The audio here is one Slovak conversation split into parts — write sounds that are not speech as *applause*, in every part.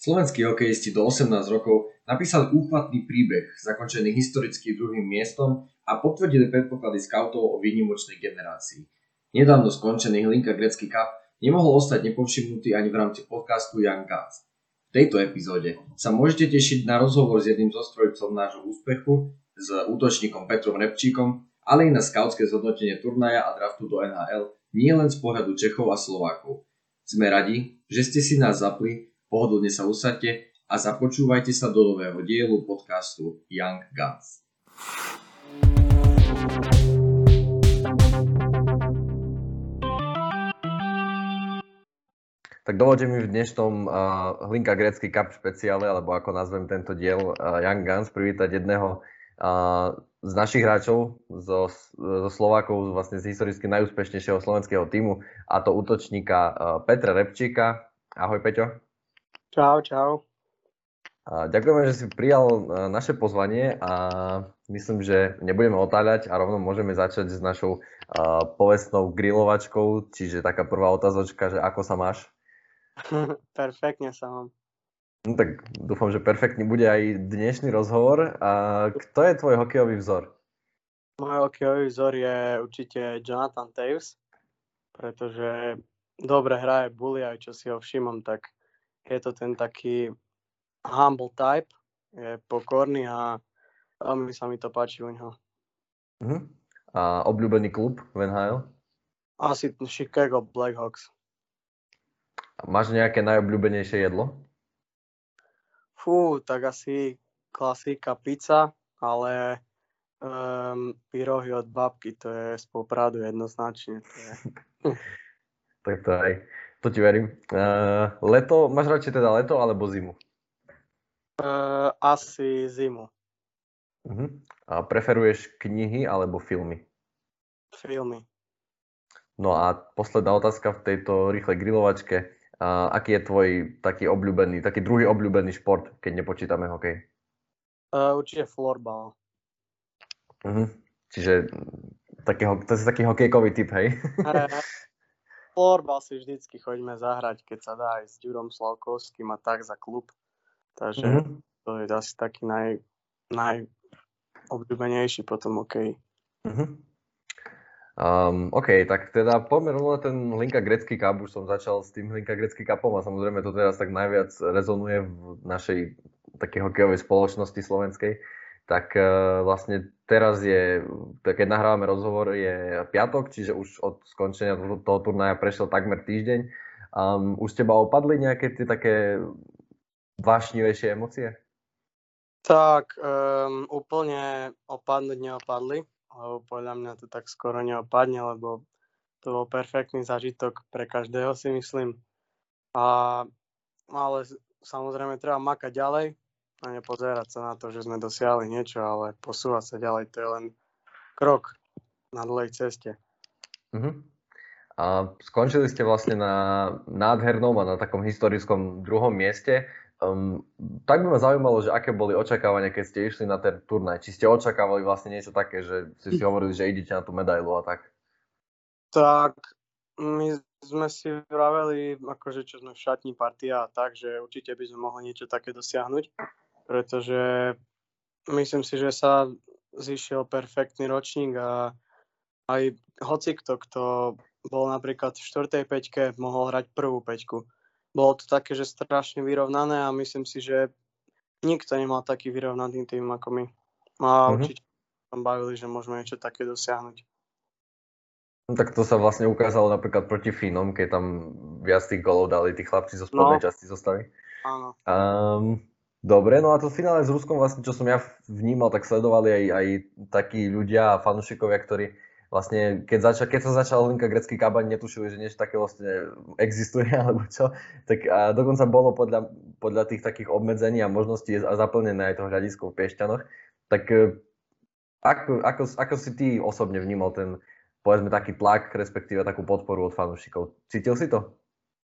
Slovenskí hokejisti do 18 rokov napísali úchvatný príbeh, zakončený historicky druhým miestom a potvrdili predpoklady scoutov o výnimočnej generácii. Nedávno skončený Hlinka Grecký Cup nemohol ostať nepovšimnutý ani v rámci podcastu Young Guns. V tejto epizóde sa môžete tešiť na rozhovor s jedným zo strojcov nášho úspechu, s útočníkom Petrom Repčíkom, ale i na skautské zhodnotenie turnaja a draftu do NHL nie len z pohľadu Čechov a Slovákov. Sme radi, že ste si nás zapli Pohodlne sa usadte a započúvajte sa do nového dielu podcastu Young Guns. Tak dovolte mi v dnešnom uh, Hlinka Grecký Cup špeciále, alebo ako nazvem tento diel uh, Young Guns, privítať jedného uh, z našich hráčov, zo, zo Slovákov, vlastne z historicky najúspešnejšieho slovenského týmu, a to útočníka uh, Petra Repčíka. Ahoj Peťo. Čau, čau. A ďakujeme, že si prijal e, naše pozvanie a myslím, že nebudeme otáľať a rovno môžeme začať s našou uh, povestnou grilovačkou, čiže taká prvá otázočka, že ako sa máš? *laughs* Perfektne sa mám. No tak dúfam, že perfektný bude aj dnešný rozhovor. A kto je tvoj hokejový vzor? Môj hokejový vzor je určite Jonathan Taves, pretože dobre hraje bully, aj čo si ho všimom, tak je to ten taký humble type, je pokorný a veľmi sa mi to páči u neho. Uh-huh. A obľúbený klub v NHL? Asi Chicago Blackhawks. A máš nejaké najobľúbenejšie jedlo? Fú, tak asi klasika pizza, ale um, pyrohy od babky, to je z Popradu jednoznačne. To je... *laughs* tak to aj to ti verím. Uh, leto, máš radšej teda leto alebo zimu? Uh, asi zimu. Uh-huh. A preferuješ knihy alebo filmy? Filmy. No a posledná otázka v tejto rýchlej grilovačke. Uh, aký je tvoj taký obľúbený, taký druhý obľúbený šport, keď nepočítame hokej? Uh, určite florbal. Uh-huh. Čiže taký, to je taký hokejkový typ, hej? *laughs* florbal si vždycky choďme zahrať, keď sa dá aj s Ďurom Slavkovským a tak za klub. Takže mm-hmm. to je asi taký naj, najobľúbenejší potom OK. Mm-hmm. Um, OK, tak teda poďme rovno ten Linka Grecký Cup, už som začal s tým Linka Grecký Cupom a samozrejme to teraz tak najviac rezonuje v našej takej hokejovej spoločnosti slovenskej tak uh, vlastne teraz je, keď nahrávame rozhovor, je piatok, čiže už od skončenia toho, toho turnaja prešiel takmer týždeň. Um, už teba opadli nejaké tie také vášnivejšie emócie? Tak, um, úplne opadnúť neopadli, lebo podľa mňa to tak skoro neopadne, lebo to bol perfektný zažitok pre každého si myslím. A, ale samozrejme treba makať ďalej, a nepozerať sa na to, že sme dosiahli niečo, ale posúvať sa ďalej, to je len krok na dlhej ceste. Uh-huh. A skončili ste vlastne na nádhernom a na takom historickom druhom mieste. Um, tak by ma zaujímalo, že aké boli očakávania, keď ste išli na ten turnaj. Či ste očakávali vlastne niečo také, že ste si hovorili, že idete na tú medailu a tak? Tak, my sme si vraveli, akože čo sme v šatní partia a tak, že určite by sme mohli niečo také dosiahnuť pretože myslím si, že sa zišiel perfektný ročník a aj hocikto, kto bol napríklad v štvrtej peťke, mohol hrať prvú peťku. Bolo to také, že strašne vyrovnané a myslím si, že nikto nemal taký vyrovnaný tým ako my. A mm-hmm. určite tam bavili, že môžeme niečo také dosiahnuť. No, tak to sa vlastne ukázalo napríklad proti Fínom, keď tam viac tých golov dali tí chlapci zo spodnej no. časti zostavy. Áno. Um, Dobre, no a to finále s Ruskom vlastne, čo som ja vnímal, tak sledovali aj, aj takí ľudia a fanúšikovia, ktorí vlastne, keď, začal, keď sa začal linka grecký kabaň, netušili, že niečo také vlastne existuje, *laughs* alebo čo. Tak a dokonca bolo podľa, podľa tých takých obmedzení a možností a zaplnené aj toho hľadisko v Piešťanoch. Tak e, ako, ako, ako si ty osobne vnímal ten, povedzme, taký tlak, respektíve takú podporu od fanúšikov? Cítil si to?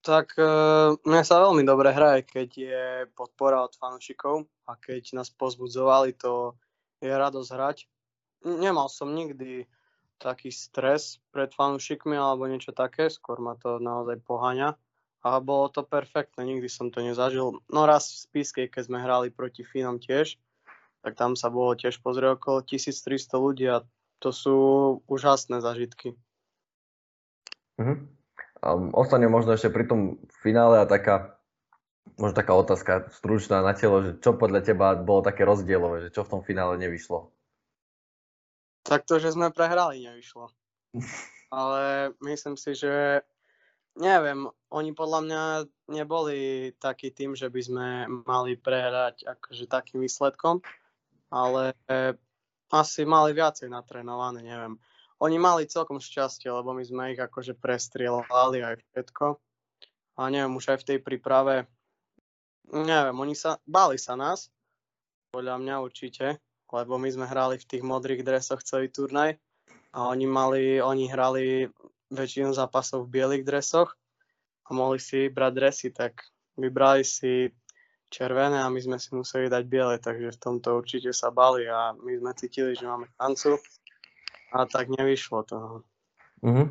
Tak uh, mne sa veľmi dobre hraje, keď je podpora od fanúšikov a keď nás pozbudzovali, to je radosť hrať. Nemal som nikdy taký stres pred fanúšikmi alebo niečo také, skôr ma to naozaj poháňa a bolo to perfektné, nikdy som to nezažil. No raz v Spiskej, keď sme hrali proti Fínom tiež, tak tam sa bolo tiež pozrieť okolo 1300 ľudí a to sú úžasné zažitky. Uh-huh. Um, ostane možno ešte pri tom finále a taká, možno taká otázka stručná na telo, že čo podľa teba bolo také rozdielové, že čo v tom finále nevyšlo? Tak to, že sme prehrali, nevyšlo. *laughs* Ale myslím si, že neviem, oni podľa mňa neboli taký tým, že by sme mali prehrať akože takým výsledkom, ale asi mali viacej natrénované, neviem. Oni mali celkom šťastie, lebo my sme ich akože prestrieľali aj všetko. A neviem, už aj v tej príprave, neviem, oni sa, báli sa nás, podľa mňa určite, lebo my sme hrali v tých modrých dresoch celý turnaj a oni mali, oni hrali väčšinu zápasov v bielých dresoch a mohli si brať dresy, tak vybrali si červené a my sme si museli dať biele, takže v tomto určite sa bali a my sme cítili, že máme šancu a tak nevyšlo to. Uh-huh.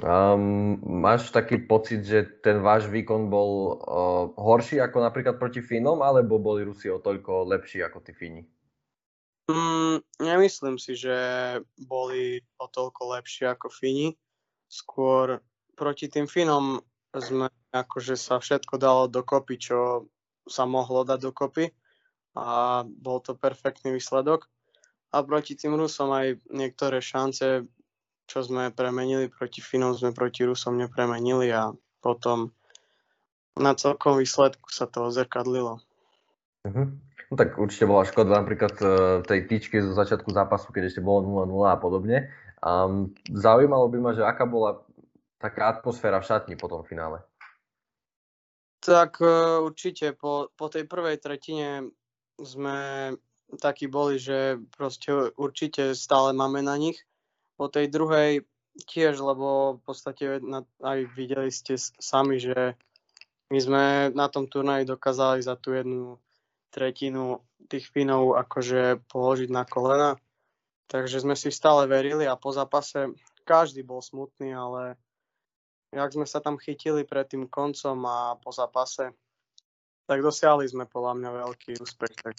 Um, máš taký pocit, že ten váš výkon bol uh, horší ako napríklad proti Fínom, alebo boli Rusi o toľko lepší ako tí Fíni? Mm, nemyslím si, že boli o toľko lepší ako Fíni skôr proti tým Fínom sme akože sa všetko dalo dokopy, čo sa mohlo dať dokopy a bol to perfektný výsledok. A proti tým Rusom aj niektoré šance, čo sme premenili proti Finom, sme proti Rusom nepremenili a potom na celkom výsledku sa to zrkadlilo. Uh-huh. No tak určite bola škoda napríklad uh, tej tyčky zo začiatku zápasu, keď ešte bolo 0-0 a podobne. Um, zaujímalo by ma, že aká bola taká atmosféra v šatni po tom finále. Tak uh, určite po, po tej prvej tretine sme takí boli, že proste určite stále máme na nich. Po tej druhej tiež, lebo v podstate aj videli ste sami, že my sme na tom turnaji dokázali za tú jednu tretinu tých Finov akože položiť na kolena. Takže sme si stále verili a po zápase každý bol smutný, ale jak sme sa tam chytili pred tým koncom a po zápase, tak dosiahli sme podľa mňa veľký úspech. Tak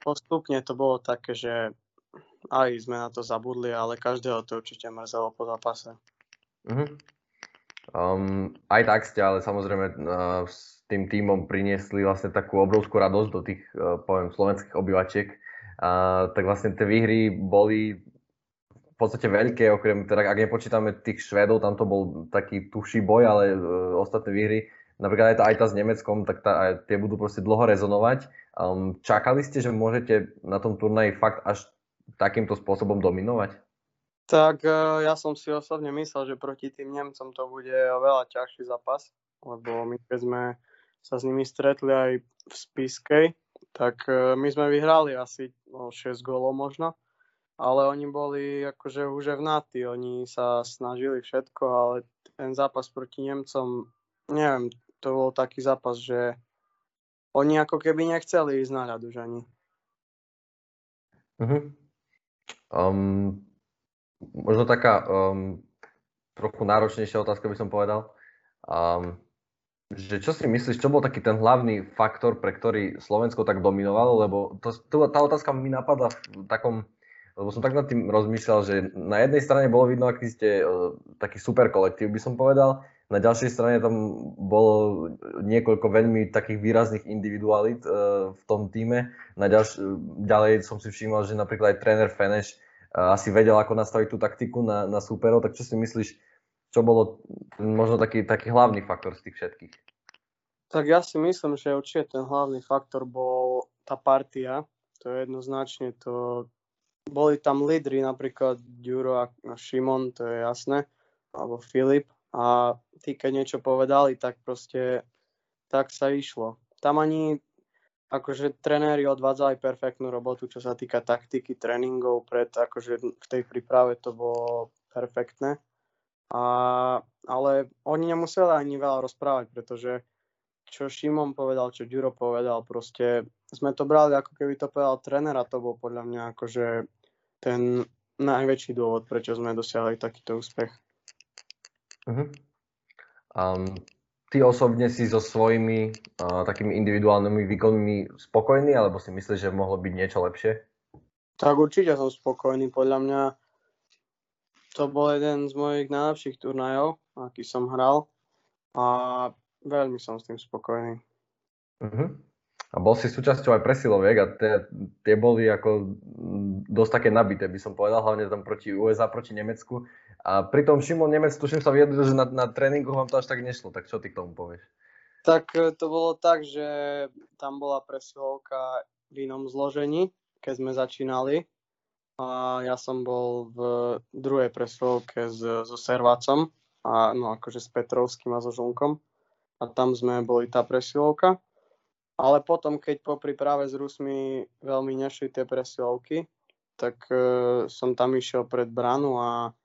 postupne to bolo také, že aj sme na to zabudli, ale každého to určite mrzelo po zápase. Uh-huh. Um, aj tak ste, ale samozrejme uh, s tým týmom priniesli vlastne takú obrovskú radosť do tých, uh, poviem, slovenských obyvačiek a, tak vlastne tie výhry boli v podstate veľké, okrem, teda ak nepočítame tých Švedov, tam to bol taký tuší boj, ale e, ostatné výhry, napríklad aj tá, aj tá s Nemeckom, tak tá, aj tie budú proste dlho rezonovať. Um, čakali ste, že môžete na tom turnaji fakt až takýmto spôsobom dominovať? Tak e, ja som si osobne myslel, že proti tým Nemcom to bude oveľa ťažší zápas, lebo my keď sme sa s nimi stretli aj v Spiskej, tak e, my sme vyhrali asi o 6 gólov možno, ale oni boli akože už vnatí, oni sa snažili všetko, ale ten zápas proti Nemcom, neviem, to bol taký zápas, že oni ako keby nechceli ísť na ľad už ani. Uh-huh. Um, možno taká um, trochu náročnejšia otázka by som povedal. Um, že čo si myslíš, čo bol taký ten hlavný faktor, pre ktorý Slovensko tak dominovalo, lebo to, to, tá otázka mi napadla v takom, lebo som tak nad tým rozmýšľal, že na jednej strane bolo vidno, aký ste uh, taký super kolektív, by som povedal, na ďalšej strane tam bolo niekoľko veľmi takých výrazných individualit uh, v tom týme. Na ďalš- ďalej som si všimol, že napríklad aj tréner Feneš uh, asi vedel, ako nastaviť tú taktiku na, na superov, tak čo si myslíš, čo bolo možno taký, taký hlavný faktor z tých všetkých? Tak ja si myslím, že určite ten hlavný faktor bol tá partia. To je jednoznačne to... Boli tam lídry, napríklad Ďuro a Šimon, to je jasné, alebo Filip. A tí, keď niečo povedali, tak proste tak sa išlo. Tam ani akože trenéri odvádzali perfektnú robotu, čo sa týka taktiky, tréningov, pred akože v tej príprave to bolo perfektné. A, ale oni nemuseli ani veľa rozprávať, pretože čo Šimon povedal, čo Ďuro povedal, proste sme to brali ako keby to povedal tréner a to bol podľa mňa akože ten najväčší dôvod, prečo sme dosiahli takýto úspech. Uh-huh. Um, ty osobne si so svojimi uh, takými individuálnymi výkonmi spokojný, alebo si myslíš, že mohlo byť niečo lepšie? Tak určite som spokojný. Podľa mňa to bol jeden z mojich najlepších turnajov, aký som hral a veľmi som s tým spokojný. Uh-huh. A bol si súčasťou aj presiloviek a tie boli ako dosť také nabité, by som povedal, hlavne tam proti USA, proti Nemecku. A pritom Šimon Nemec, tuším sa vyjadril, že na, na tréningu vám to až tak nešlo, tak čo ty k tomu povieš? Tak e, to bolo tak, že tam bola presilovka v inom zložení, keď sme začínali. A ja som bol v druhej presilovke s, so Servácom, a, no akože s Petrovským a so Žunkom. A tam sme boli tá presilovka. Ale potom, keď po príprave s Rusmi veľmi nešli tie presilovky, tak uh, som tam išiel pred branu a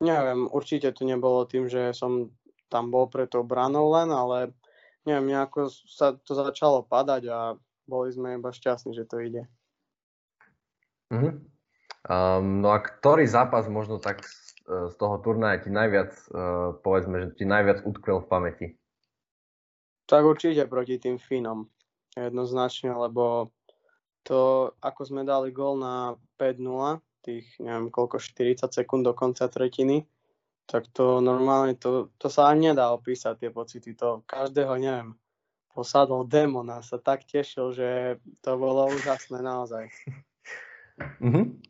neviem, určite to nebolo tým, že som tam bol pre tou branou len, ale neviem, nejako sa to začalo padať a boli sme iba šťastní, že to ide. Mm-hmm. Um, no a ktorý zápas možno tak z, z toho turnaja ti najviac, uh, povedzme, že ti najviac utkvel v pamäti? Tak určite proti tým Fínom jednoznačne, lebo to, ako sme dali gól na 5-0, tých neviem koľko, 40 sekúnd do konca tretiny, tak to normálne, to, to sa ani nedá opísať tie pocity, to každého, neviem, posadol démon a sa tak tešil, že to bolo úžasné naozaj. Mm-hmm. *laughs*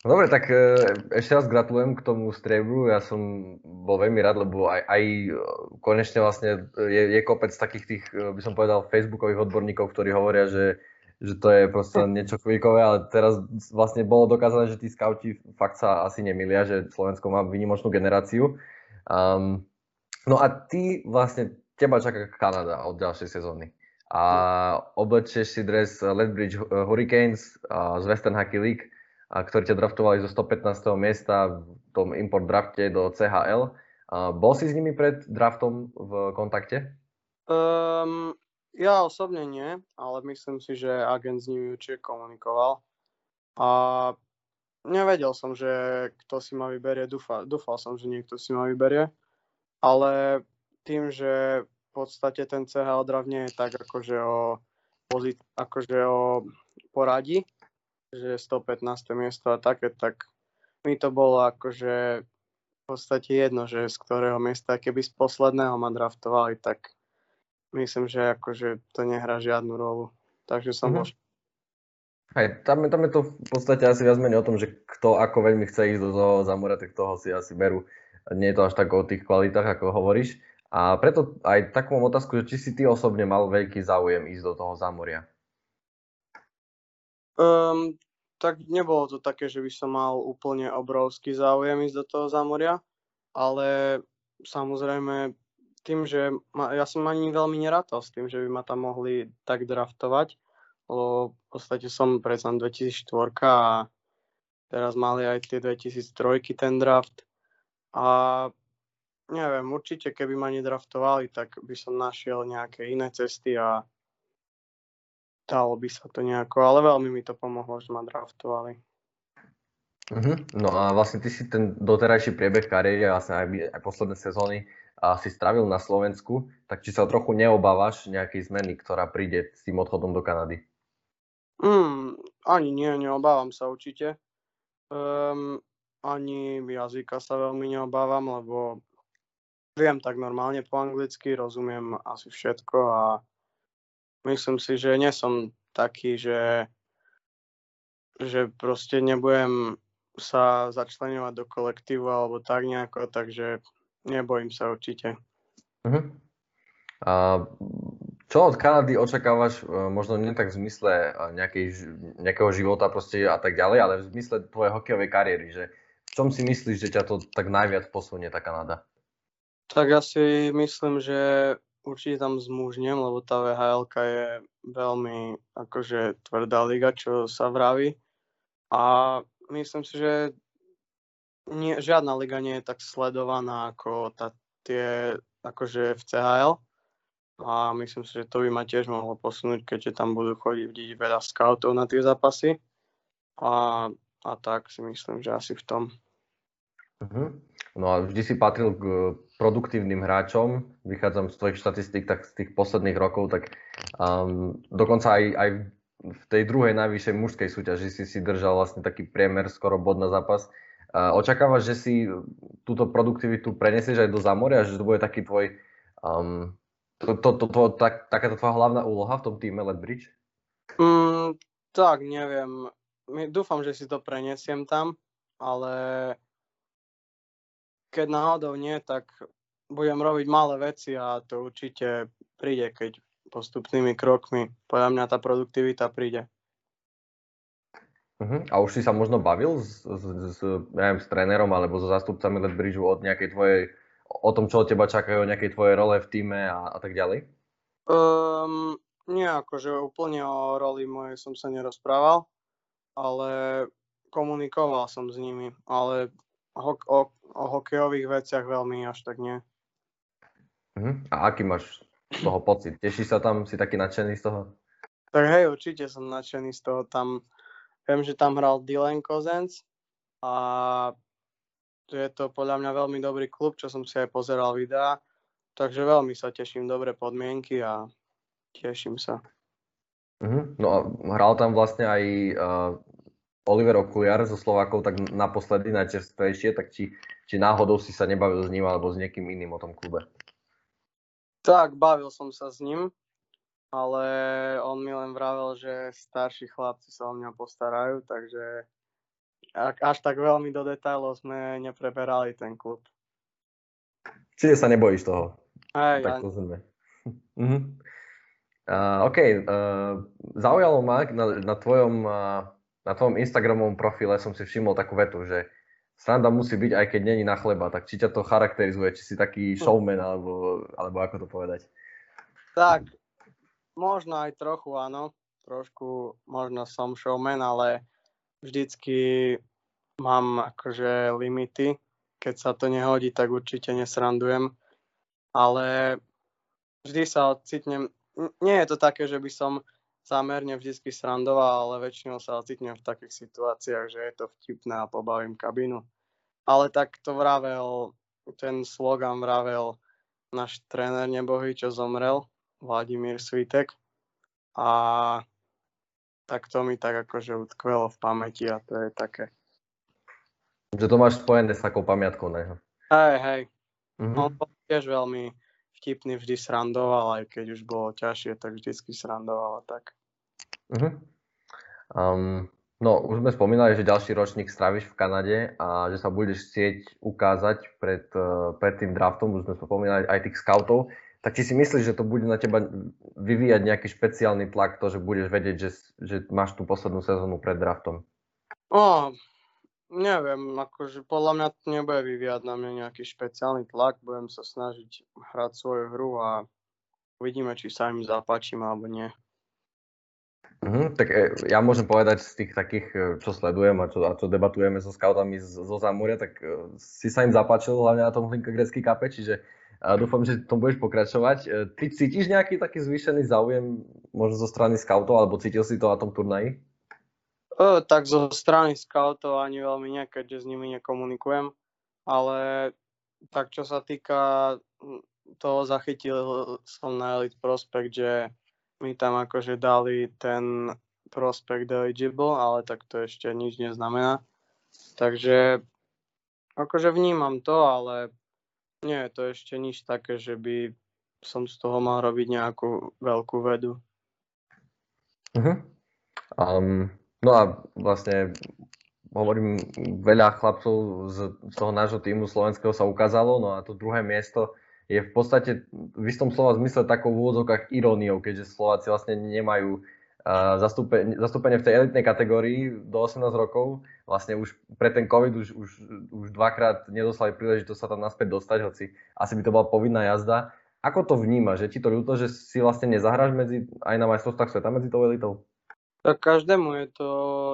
Dobre, tak e, ešte raz gratulujem k tomu strebru. Ja som bol veľmi rád, lebo aj, aj e, konečne vlastne je, je kopec takých tých, e, by som povedal, facebookových odborníkov, ktorí hovoria, že, že to je proste *laughs* niečo chvíľkové, ale teraz vlastne bolo dokázané, že tí skauti fakt sa asi nemilia, že Slovensko má vynimočnú generáciu. Um, no a ty vlastne, teba čaká Kanada od ďalšej sezóny. A oblečieš si dres Lethbridge Hurricanes z Western Hockey League a ktorí ťa draftovali zo 115. miesta v tom import drafte do CHL. Bol si s nimi pred draftom v kontakte? Um, ja osobne nie, ale myslím si, že agent s nimi určite komunikoval. A nevedel som, že kto si ma vyberie. Dúfal, dúfal som, že niekto si ma vyberie. Ale tým, že v podstate ten CHL draft nie je tak akože o, akože o poradí, že 115. miesto a také, tak mi to bolo akože v podstate jedno, že z ktorého miesta, keby z posledného ma draftovali, tak myslím, že akože to nehrá žiadnu rolu. Takže som mm-hmm. bol Hej, tam, tam je to v podstate asi viac menej o tom, že kto ako veľmi chce ísť do toho zamora, tak toho si asi berú. Nie je to až tak o tých kvalitách, ako hovoríš. A preto aj takú otázku, že či si ty osobne mal veľký záujem ísť do toho zamoria. Um, tak nebolo to také, že by som mal úplne obrovský záujem ísť do toho zámoria, ale samozrejme tým, že ma, ja som ani veľmi nerátal s tým, že by ma tam mohli tak draftovať, lebo v podstate som predsa 2004 a teraz mali aj tie 2003 ten draft a neviem, určite keby ma nedraftovali, tak by som našiel nejaké iné cesty a dalo by sa to nejako, ale veľmi mi to pomohlo, že ma draftovali. Uh-huh. No a vlastne ty si ten doterajší priebeh kariéry, vlastne aj, aj posledné sezóny si stravil na Slovensku, tak či sa trochu neobávaš nejakej zmeny, ktorá príde s tým odchodom do Kanady? Mm, ani nie, neobávam sa určite. Um, ani jazyka sa veľmi neobávam, lebo viem tak normálne po anglicky, rozumiem asi všetko a myslím si, že nie som taký, že, že proste nebudem sa začlenovať do kolektívu alebo tak nejako, takže nebojím sa určite. Uh-huh. A čo od Kanady očakávaš, e, možno nie tak v zmysle e, nejakej, nejakého života proste a tak ďalej, ale v zmysle tvojej hokejovej kariéry, že v čom si myslíš, že ťa to tak najviac posunie tá Kanada? Tak ja si myslím, že určite tam zmúžnem, lebo tá VHL je veľmi akože tvrdá liga, čo sa vraví. A myslím si, že nie, žiadna liga nie je tak sledovaná ako tá, tie akože v CHL. A myslím si, že to by ma tiež mohlo posunúť, keďže tam budú chodiť veľa scoutov na tie zápasy. A, a tak si myslím, že asi v tom. Uh-huh. No a vždy si patril k produktívnym hráčom, vychádzam z tvojich štatistík, tak z tých posledných rokov, tak um, dokonca aj, aj v tej druhej najvyššej mužskej súťaži si si držal vlastne taký priemer skoro bod na zápas. Očakávaš, že si túto produktivitu prenesieš aj do Zamoria, že to bude taký tvoj, um, to, to, to, to, tak, takáto tvoja hlavná úloha v tom týme Bridge? Mm, tak, neviem. Dúfam, že si to prenesiem tam, ale keď náhodou nie, tak budem robiť malé veci a to určite príde, keď postupnými krokmi. Podľa mňa tá produktivita príde. Uh-huh. A už si sa možno bavil s, s, s, neviem, s trénerom alebo so zástupcami Letbridgeu od nejakej tvojej, o tom, čo od teba čakajú, nejakej tvojej role v týme a, a tak ďalej? Um, nie, akože úplne o roli mojej som sa nerozprával, ale komunikoval som s nimi, ale ho, o, o hokejových veciach veľmi až tak nie. Uh-huh. A aký máš z toho pocit? Tešíš sa tam? Si taký nadšený z toho? Tak hej, určite som nadšený z toho. Tam, viem, že tam hral Dylan Kozens a je to podľa mňa veľmi dobrý klub, čo som si aj pozeral videá. Takže veľmi sa teším, dobré podmienky a teším sa. Uh-huh. No a hral tam vlastne aj uh, Oliver Okuliar zo Slovákov, tak naposledy, najčerstvejšie, tak či, či náhodou si sa nebavil s ním alebo s niekým iným o tom klube? Tak, bavil som sa s ním, ale on mi len vravel, že starší chlapci sa o mňa postarajú, takže až tak veľmi do detailov sme nepreberali ten klub. Čiže sa nebojíš toho? Aj, tak to sme. uh-huh. uh, OK, uh, zaujalo ma na, na, tvojom, uh, na tvojom Instagramovom profile som si všimol takú vetu, že sranda musí byť, aj keď není na chleba. Tak či ťa to charakterizuje, či si taký hm. showman, alebo, alebo ako to povedať? Tak, možno aj trochu, áno. Trošku možno som showman, ale vždycky mám akože limity. Keď sa to nehodí, tak určite nesrandujem. Ale vždy sa ocitnem, nie je to také, že by som zámerne vždy srandoval, ale väčšinou sa ocitnem v takých situáciách, že je to vtipné a pobavím kabínu. Ale tak to vravel, ten slogan vravel náš tréner nebohy, čo zomrel, Vladimír Svitek. A tak to mi tak akože utkvelo v pamäti a to je také. Že to máš spojené s takou pamiatkou ne? Hej, hej. Mm-hmm. No to tiež veľmi vtipný, vždy srandoval, aj keď už bolo ťažšie, tak vždycky srandoval a tak. Uh-huh. Um, no, už sme spomínali, že ďalší ročník stravíš v Kanade a že sa budeš chcieť ukázať pred, uh, pred tým draftom, už sme spomínali aj tých scoutov. Tak či si myslíš, že to bude na teba vyvíjať nejaký špeciálny tlak, to, že budeš vedieť, že, že máš tú poslednú sezónu pred draftom? O, neviem, akože podľa mňa to nebude vyvíjať na mňa nejaký špeciálny tlak, budem sa snažiť hrať svoju hru a uvidíme, či sa im zapáčim alebo nie. Uh-huh, tak e, ja môžem povedať z tých takých, e, čo sledujem a čo, a čo debatujeme so scoutami zo Zamoria, tak uh, si sa im zapáčil hlavne na tom Hlinka Grecký kape, čiže uh, dúfam, že tom budeš pokračovať. Uh, ty cítiš nejaký taký zvýšený záujem možno zo strany scoutov, alebo cítil si to na tom turnaji? Uh, tak zo strany scoutov ani veľmi nie, keďže s nimi nekomunikujem, ale tak čo sa týka toho zachytil som na Elite Prospect, že mi tam akože dali ten prospekt eligible, ale tak to ešte nič neznamená. Takže akože vnímam to, ale nie to ešte nič také, že by som z toho mal robiť nejakú veľkú vedu. Uh-huh. Um, no a vlastne hovorím, veľa chlapcov z, z toho nášho týmu slovenského sa ukázalo, no a to druhé miesto je v podstate v istom slova zmysle takou v úvodzovkách iróniou, keďže Slováci vlastne nemajú zastúpenie, zastúpenie v tej elitnej kategórii do 18 rokov. Vlastne už pre ten COVID už, už, už dvakrát nedostali príležitosť sa tam naspäť dostať, hoci asi by to bola povinná jazda. Ako to vníma? Že ti to ľúto, že si vlastne nezahráš medzi, aj na majstrovstvách sveta medzi tou elitou? Tak každému je to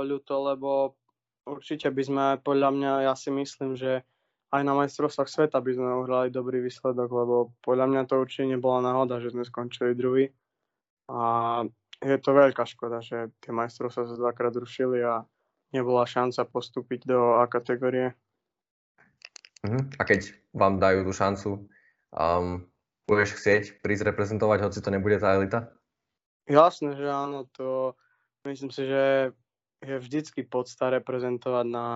ľúto, lebo určite by sme podľa mňa, ja si myslím, že aj na majstrovstvách sveta by sme uhrali dobrý výsledok, lebo podľa mňa to určite nebola náhoda, že sme skončili druhý. A je to veľká škoda, že tie majstrovstvá sa dvakrát rušili a nebola šanca postúpiť do A kategórie. Uh-huh. A keď vám dajú tú šancu, um, budeš chcieť prísť reprezentovať, hoci to nebude tá elita? Jasné, že áno, to myslím si, že je vždycky podsta reprezentovať na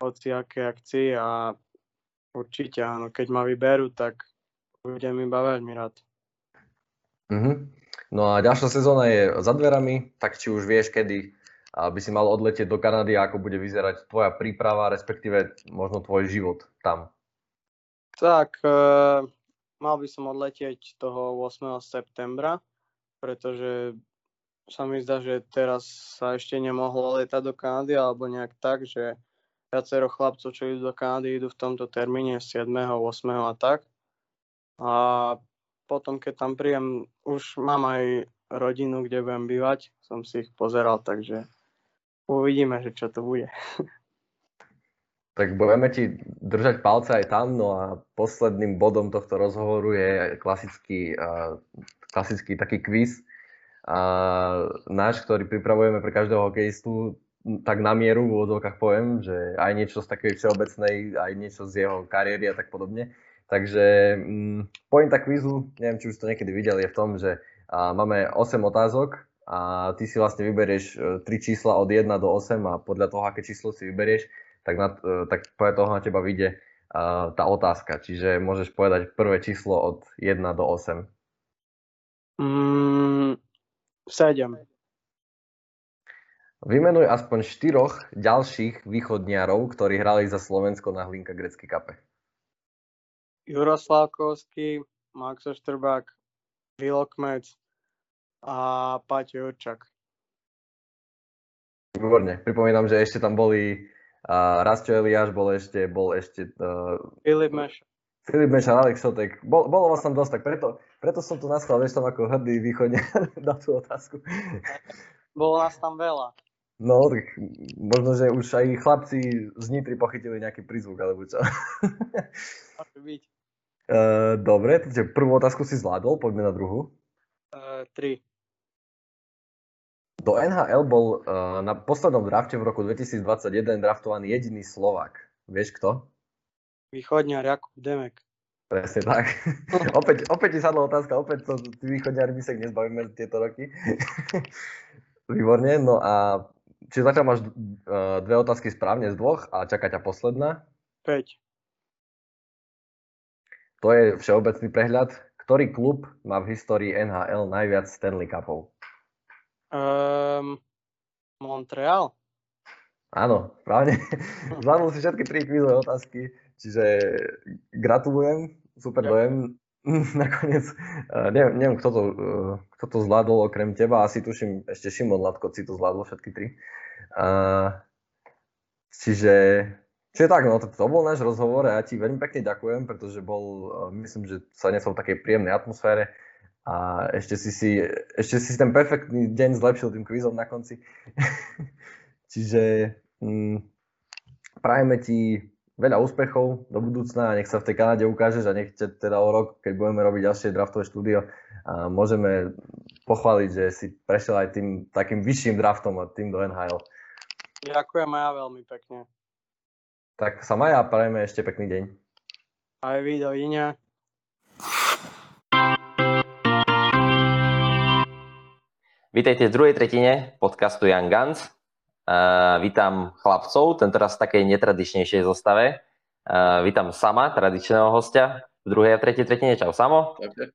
hociaké akcii a určite áno, keď ma vyberú, tak budem iba veľmi rád. Uh-huh. No a ďalšia sezóna je za dverami, tak či už vieš, kedy by si mal odletieť do Kanady a ako bude vyzerať tvoja príprava, respektíve možno tvoj život tam? Tak, e, mal by som odletieť toho 8. septembra, pretože sa mi zdá, že teraz sa ešte nemohlo letať do Kanady alebo nejak tak, že viacero chlapcov, čo idú do Kanady, idú v tomto termíne 7., 8. a tak. A potom, keď tam príjem, už mám aj rodinu, kde budem bývať, som si ich pozeral, takže uvidíme, že čo to bude. *laughs* Tak budeme ti držať palce aj tam, no a posledným bodom tohto rozhovoru je klasický, klasický taký quiz. Náš, ktorý pripravujeme pre každého hokejistu, tak na mieru v úvodzovkách poviem, že aj niečo z takej všeobecnej, aj niečo z jeho kariéry a tak podobne. Takže um, pointa kvízu, neviem, či už to niekedy videli, je v tom, že uh, máme 8 otázok a ty si vlastne vyberieš e, tri čísla od 1 do 8 a podľa toho, aké číslo si vyberieš, tak, na, e, tak podľa toho na teba vyjde uh, tá otázka. Čiže môžeš povedať prvé číslo od 1 do 8. Mm, 7. Vymenuj aspoň štyroch ďalších východniarov, ktorí hrali za Slovensko na Hlinka Grecký kape. Juro Slavkovský, Max Štrbák, Vilokmec, a Paťo Jurčak. Výborne. Pripomínam, že ešte tam boli uh, Rastio Eliáš, bol ešte, bol ešte uh, Filip Meša. Filip Meša, Alex Šotek. Bol, bolo vás tam dosť, tak preto, preto som tu naschval, vieš tam ako hrdý východne *laughs* na tú otázku. Bolo nás tam veľa. No, tak možno, že už aj chlapci z Nitry pochytili nejaký prízvuk, alebo čo. Môže byť. Uh, dobre, takže prvú otázku si zvládol, poďme na druhú. Uh, tri. Do NHL bol uh, na poslednom drafte v roku 2021 draftovaný jediný Slovak. Vieš kto? Východňar Jakub Demek. Presne tak. *laughs* opäť, opäť ti sadla otázka, opäť to tí východňari my sa nezbavíme tieto roky. *laughs* Výborne, no a či zatiaľ máš uh, dve otázky správne z dvoch a čaká ťa posledná? 5. To je všeobecný prehľad. Ktorý klub má v histórii NHL najviac Stanley Cupov? Um, Montreal? Áno, správne. *laughs* Zvládol si všetky tri kvízové otázky, čiže gratulujem, super dojem. *laughs* Nakoniec, uh, neviem, neviem kto, to, uh, kto to zvládol okrem teba, asi tuším, ešte Šimon Latko si to zvládol všetky tri. Uh, čiže, čiže tak, no to, to bol náš rozhovor a ja ti veľmi pekne ďakujem, pretože bol, myslím, že sa nesol v takej príjemnej atmosfére a ešte si, si, ešte si ten perfektný deň zlepšil tým kvízom na konci. *laughs* Čiže mm, prajeme ti veľa úspechov do budúcna a nech sa v tej Kanade ukážeš a nech teda o rok, keď budeme robiť ďalšie draftové štúdio, a môžeme pochváliť, že si prešiel aj tým takým vyšším draftom a tým do NHL. Ďakujem ja veľmi pekne. Tak sa maja prajeme ešte pekný deň. Aj vy, dovidenia. Vítejte v druhej tretine podcastu Young Guns. Uh, vítam chlapcov, tentoraz v takej netradičnejšej zostave. Uh, vítam Sama, tradičného hostia v druhej a tretej tretine. Čau Samo. Okay.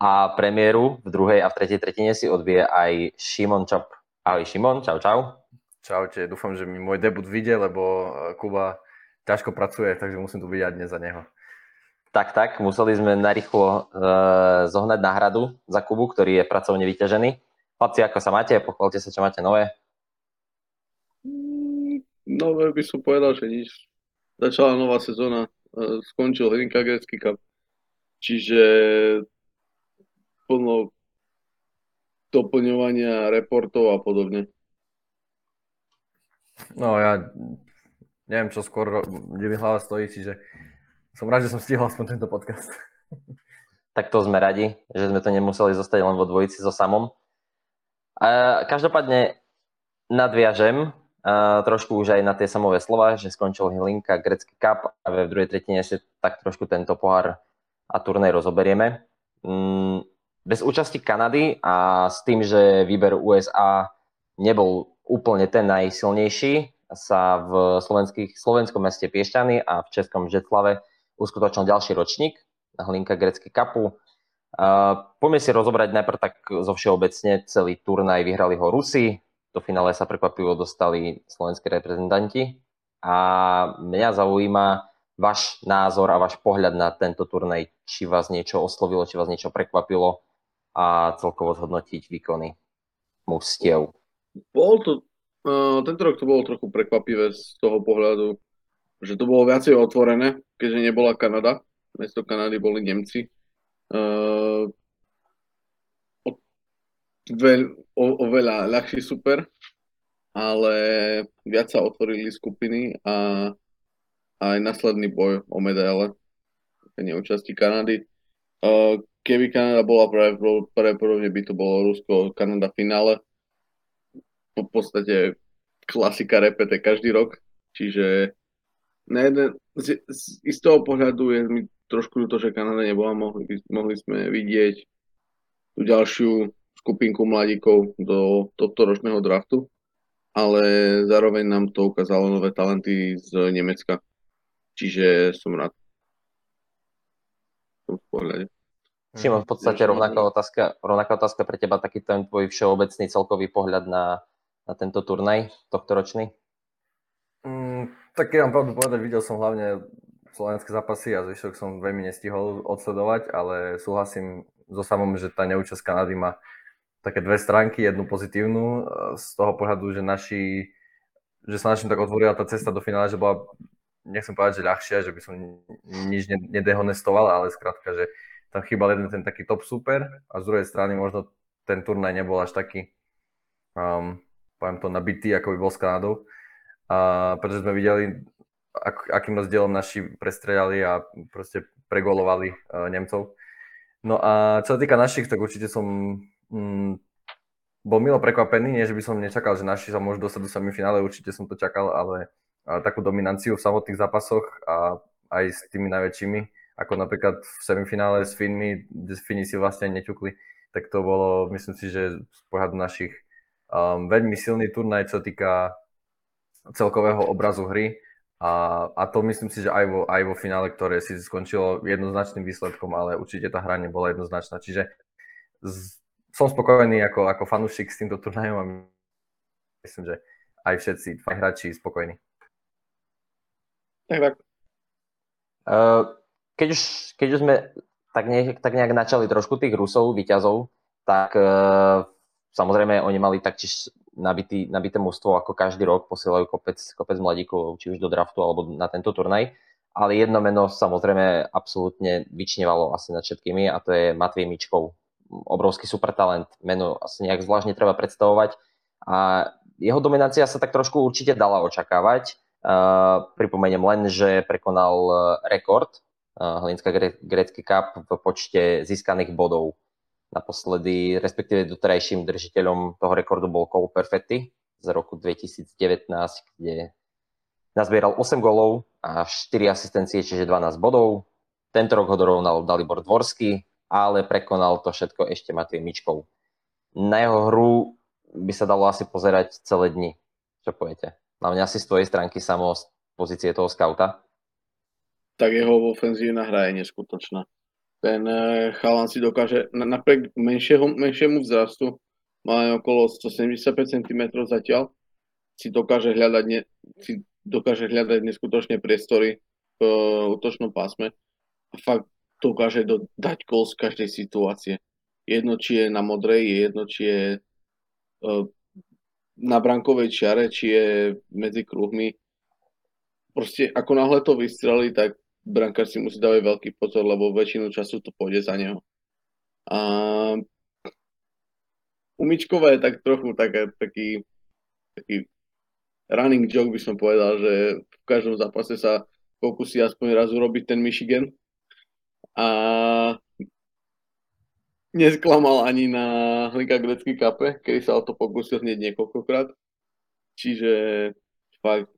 A premiéru v druhej a v tretej tretine si odbije aj Šimon Čop. Ahoj Šimon, čau čau. Čaute, dúfam, že mi môj debut vyjde, lebo e, Kuba ťažko pracuje, takže musím tu byť aj dnes za neho. Tak, tak, museli sme narýchlo uh, zohnať náhradu za Kubu, ktorý je pracovne vyťažený. Chlapci, ako sa máte? Pochválte sa, čo máte nové. Mm, nové by som povedal, že nič. Začala nová sezóna, e, skončil Hrinka Grecký Cup. Čiže plno doplňovania reportov a podobne. No ja neviem, čo skôr, kde mi hlava stojí, čiže som rád, že som stihol aspoň tento podcast. Tak to sme radi, že sme to nemuseli zostať len vo dvojici so samom. Každopádne nadviažem uh, trošku už aj na tie samové slova, že skončil Hlinka grecký cup a v druhej tretine si tak trošku tento pohár a turnej rozoberieme. Mm, bez účasti Kanady a s tým, že výber USA nebol úplne ten najsilnejší, sa v slovenskom meste Piešťany a v českom Žetlave uskutočnil ďalší ročník Hlinka grecký kapu. Poďme si rozobrať najprv tak zo všeobecne celý turnaj. Vyhrali ho Rusi, do finále sa prekvapivo dostali slovenskí reprezentanti a mňa zaujíma váš názor a váš pohľad na tento turnaj, či vás niečo oslovilo, či vás niečo prekvapilo a celkovo zhodnotiť výkony mustiev. Bol to, tento rok to bolo trochu prekvapivé z toho pohľadu, že to bolo viacej otvorené, keďže nebola Kanada. Mesto Kanady boli Nemci uh, veľ, o, oveľa ľahší super, ale viac sa otvorili skupiny a aj následný boj o medaile neúčasti Kanady. Uh, keby Kanada bola pravdepodobne by to bolo Rusko-Kanada finále. Po podstate klasika repete každý rok, čiže na jeden, z, z istého pohľadu je mi trošku to, že Kanada nebola, mohli, mohli sme vidieť tú ďalšiu skupinku mladíkov do tohto ročného draftu, ale zároveň nám to ukázalo nové talenty z Nemecka. Čiže som rád. V pohľade. Šimon, v podstate rovnaká otázka, rovnaká otázka pre teba, taký ten tvoj všeobecný celkový pohľad na, na tento turnaj tohto ročný? Mm, tak keď mám pravdu povedať, videl som hlavne slovenské zápasy a zvyšok som veľmi nestihol odsledovať, ale súhlasím so samom, že tá neúčasť Kanady má také dve stránky, jednu pozitívnu e, z toho pohľadu, že naši, že sa našim tak otvorila tá cesta do finále, že bola, nechcem povedať, že ľahšia, že by som nič nedehonestoval, ale skrátka, že tam chýbal jeden ten taký top super a z druhej strany možno ten turnaj nebol až taký, um, poviem to, nabitý, ako by bol s Kanadou. A pretože sme videli ak, akým rozdielom naši prestrelali a proste pregolovali uh, Nemcov. No a čo sa týka našich, tak určite som mm, bol milo prekvapený, nie že by som nečakal, že naši sa môžu dostať do semifinále, určite som to čakal, ale uh, takú dominanciu v samotných zápasoch a aj s tými najväčšími, ako napríklad v semifinále s Finmi, kde Fini si vlastne neťukli, tak to bolo, myslím si, že z pohľadu našich um, veľmi silný turnaj, čo týka celkového obrazu hry a, a to myslím si, že aj vo, aj vo finále, ktoré si skončilo jednoznačným výsledkom, ale určite tá hra nebola jednoznačná. Čiže z, som spokojný ako, ako fanúšik s týmto turnajom a myslím, že aj všetci hráči spokojní. Tak, tak. Uh, keď, už, keď už sme tak, ne, tak nejak načali trošku tých Rusov, výťazov, tak uh, samozrejme oni mali taktiež nabitý, nabité mužstvo ako každý rok, posielajú kopec, kopec mladíkov, či už do draftu alebo na tento turnaj. Ale jedno meno samozrejme absolútne vyčnevalo asi nad všetkými a to je Matvej Mičkov. Obrovský super talent, meno asi nejak zvlášť netreba predstavovať. A jeho dominancia sa tak trošku určite dala očakávať. Uh, pripomeniem len, že prekonal rekord uh, Hlinská grecký cup v počte získaných bodov Naposledy, respektíve doterajším držiteľom toho rekordu bol Cole Perfetti z roku 2019, kde nazbieral 8 golov a 4 asistencie, čiže 12 bodov. Tento rok ho dorovnal Dalibor Dvorský, ale prekonal to všetko ešte Matej Mičkov. Na jeho hru by sa dalo asi pozerať celé dni. Čo poviete? Na mňa asi z tvojej stránky samo z pozície toho skauta. Tak jeho ofenzívna hra je neskutočná ten eh, chalan si dokáže, napriek menšieho, menšiemu vzrastu, má okolo 175 cm zatiaľ, si dokáže hľadať, ne, si dokáže hľadať neskutočne priestory v uh, útočnom pásme a fakt dokáže do, dať kol z každej situácie. Jedno, či je na modrej, je jedno, či je uh, na brankovej čiare, či je medzi kruhmi. Proste ako náhle to vystrelí, tak brankár si musí dávať veľký pozor, lebo väčšinu času to pôjde za neho. A u Mičkova je tak trochu tak, taký, taký running joke by som povedal, že v každom zápase sa pokusí aspoň raz urobiť ten Michigan. A nesklamal ani na Hlinka grecký kape, kedy sa o to pokusil hneď niekoľkokrát. čiže fakt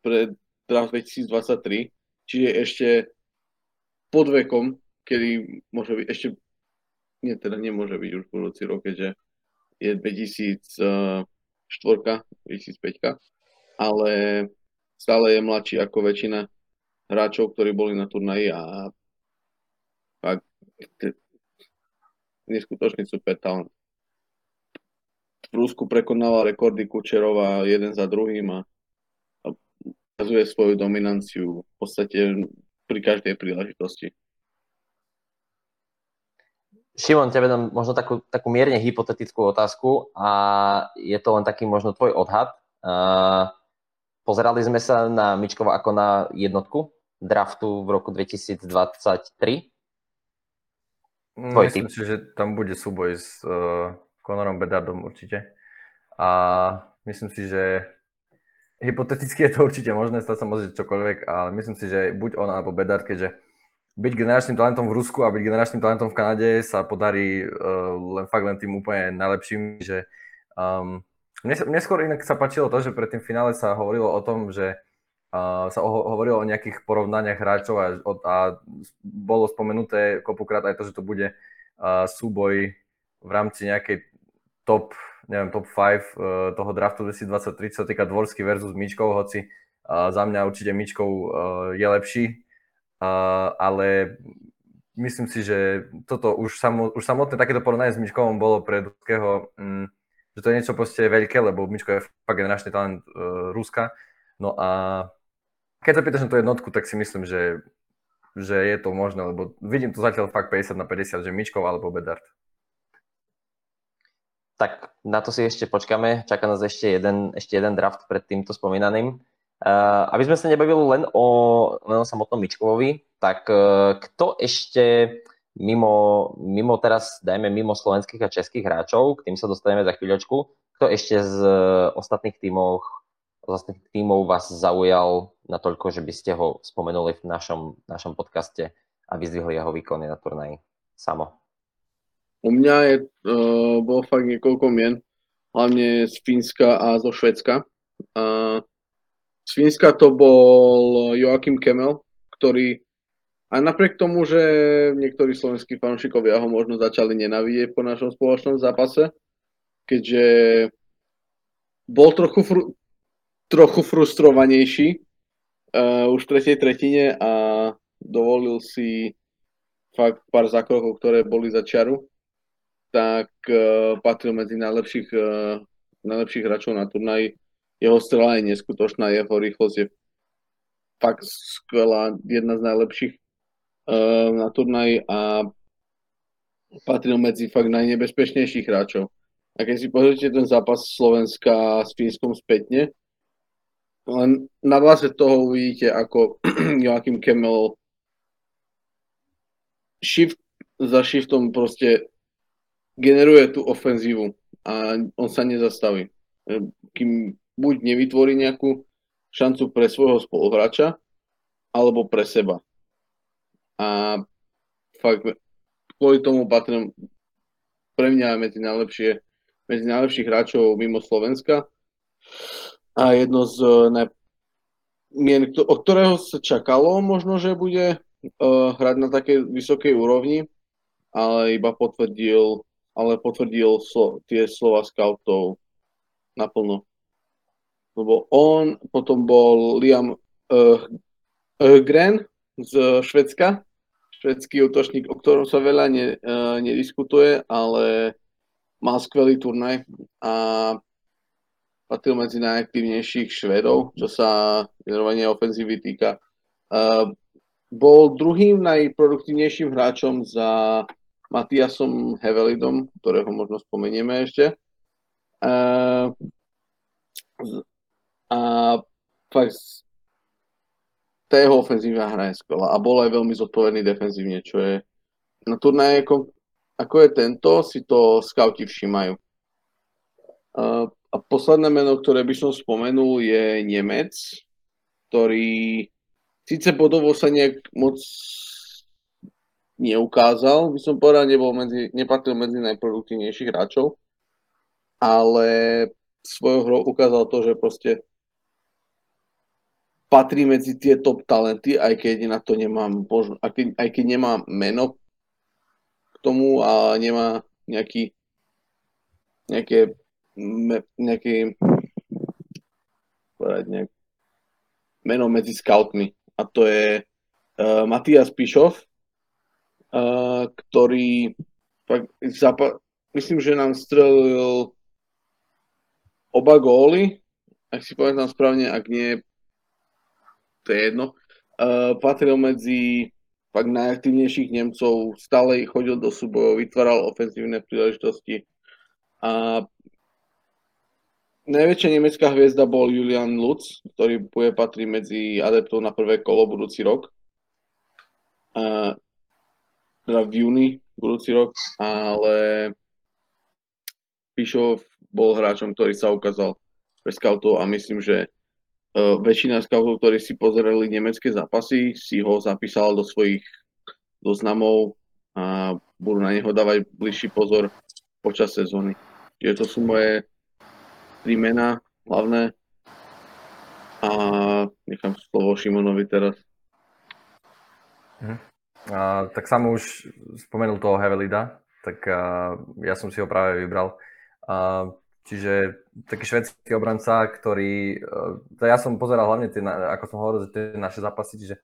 pre draft 2023, čiže ešte pod vekom, kedy môže byť ešte, nie teda nemôže byť už budúci rok, keďže je 2004, 2005, ale stále je mladší ako väčšina hráčov, ktorí boli na turnaji a fakt neskutočný super talent. V Rusku prekonával rekordy Kučerova jeden za druhým a ukazuje svoju dominanciu v podstate pri každej príležitosti. Šimon, tebe dám možno takú, takú mierne hypotetickú otázku a je to len taký možno tvoj odhad. Uh, pozerali sme sa na Mičkova ako na jednotku draftu v roku 2023. Tvoj Myslím typ. si, že tam bude súboj s uh, Conorom Bedardom určite. A myslím si, že hypoteticky je to určite možné, stať sa môže čokoľvek, ale myslím si, že buď on alebo Bedard, keďže byť generačným talentom v Rusku a byť generačným talentom v Kanade sa podarí uh, len fakt len tým úplne najlepším, že um, mne, mne skôr inak sa páčilo to, že pred tým finále sa hovorilo o tom, že uh, sa o, hovorilo o nejakých porovnaniach hráčov a, a bolo spomenuté kopukrát aj to, že to bude uh, súboj v rámci nejakej top, neviem, top 5 uh, toho draftu 2023, čo sa týka Dvorsky versus Mičkov, hoci uh, za mňa určite Mičkov uh, je lepší, ale myslím si, že toto už, samo, už samotné takéto porovnanie s Mičkovom bolo pre Ruského, um, že to je niečo proste veľké, lebo Mičko je fakt generačný talent Ruska. No a keď sa pýtaš na tú jednotku, tak si myslím, že, že je to možné, lebo vidím to zatiaľ fakt 50 na 50, že Mičkov alebo Bedard. Tak na to si ešte počkáme. Čaká nás ešte jeden, ešte jeden draft pred týmto spomínaným. Uh, aby sme sa nebavili len o, len o samotnom Mičkovovi, tak uh, kto ešte mimo, mimo teraz, dajme mimo slovenských a českých hráčov, k tým sa dostaneme za chvíľočku, kto ešte z uh, ostatných tímov, z ostatných tímov vás zaujal natoľko, že by ste ho spomenuli v našom, našom podcaste a vyzdvihli jeho výkony na turnaji? Samo. U mňa je, uh, bolo fakt niekoľko mien, hlavne z Fínska a zo Švedska. Uh, z Fínska to bol Joachim Kemel, ktorý aj napriek tomu, že niektorí slovenskí fanúšikovia ho možno začali nenávidieť po našom spoločnom zápase, keďže bol trochu, fru, trochu frustrovanejší uh, už v tretej tretine a dovolil si fakt pár zákrokov, ktoré boli za čiaru, tak uh, patril medzi najlepších, uh, najlepších hráčov na turnaji jeho strela je neskutočná, jeho rýchlosť je fakt skvelá, jedna z najlepších uh, na turnaji a patril medzi fakt najnebezpečnejších hráčov. A keď si pozrite ten zápas Slovenska s Fínskom spätne, len na báze toho uvidíte, ako *clears throat* Joachim Kemel shift za shiftom proste generuje tú ofenzívu a on sa nezastaví. Kým buď nevytvorí nejakú šancu pre svojho spoluhráča, alebo pre seba. A fakt kvôli tomu patrím pre mňa medzi najlepšie, medzi najlepších hráčov mimo Slovenska. A jedno z ne, mien, od ktorého sa čakalo možno, že bude uh, hrať na takej vysokej úrovni, ale iba potvrdil, ale potvrdil slo, tie slova scoutov naplno lebo on, potom bol Liam uh, z Švedska, švedský útočník, o ktorom sa veľa ne, uh, nediskutuje, ale mal skvelý turnaj a patril medzi najaktívnejších Švedov, čo sa generovania ofenzívy týka. Uh, bol druhým najproduktívnejším hráčom za Matiasom Hevelidom, ktorého možno spomenieme ešte. Uh, a fakt tá jeho ofenzívna hra je skvelá a bol aj veľmi zodpovedný defenzívne, čo je na turnaje ako, ako je tento, si to scouti všímajú. A, a posledné meno, ktoré by som spomenul, je Nemec, ktorý síce bodovo sa nejak moc neukázal, by som povedal, nebol medzi, nepatril medzi najproduktívnejších hráčov, ale svojou hrou ukázal to, že proste patrí medzi tie top talenty, aj keď na to nemám, aj keď, aj keď nemá meno k tomu a nemá nejaký nejaké, nejaký povedať, nejak, meno medzi scoutmi. A to je uh, Matias Pišov, ktorý fakt, zapa- myslím, že nám strelil oba góly, ak si pamätám správne, ak nie, to je jedno. Uh, patril medzi fakt najaktívnejších Nemcov, stále chodil do súbojov, vytváral ofenzívne príležitosti. A najväčšia nemecká hviezda bol Julian Lutz, ktorý bude patriť medzi adeptov na prvé kolo budúci rok. A, teda v júni budúci rok, ale Pišov bol hráčom, ktorý sa ukázal pre scoutov a myslím, že uh, väčšina scoutov, ktorí si pozerali nemecké zápasy, si ho zapísala do svojich doznamov a budú na neho dávať bližší pozor počas sezóny. Čiže to sú moje tri mená hlavné a nechám slovo Šimonovi teraz. Mhm. A, tak sam už spomenul toho Hevelida, tak a, ja som si ho práve vybral. A, čiže taký švedský obranca, ktorý, a, ja som pozeral hlavne tie, ako som hovoril, tie naše zápasy, čiže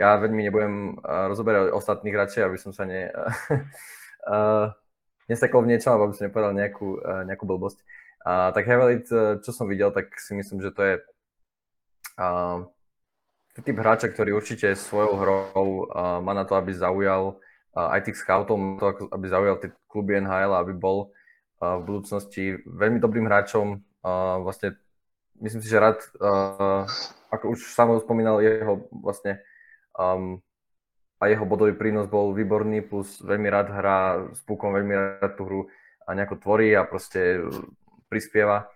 ja veľmi nebudem rozoberať ostatných radšej, aby som sa ne, *laughs* nesekol v niečom, aby som nepovedal nejakú, nejakú blbosť. A, tak Hevelit, čo som videl, tak si myslím, že to je a, typ hráča, ktorý určite svojou hrou má na to, aby zaujal a, aj tých scoutov, to, aby zaujal tie kluby NHL, aby bol v budúcnosti veľmi dobrým hráčom. Vlastne myslím si, že rád, ako už samo spomínal, jeho vlastne um, a jeho bodový prínos bol výborný, plus veľmi rád hrá s pukom, veľmi rád tú hru a nejako tvorí a proste prispieva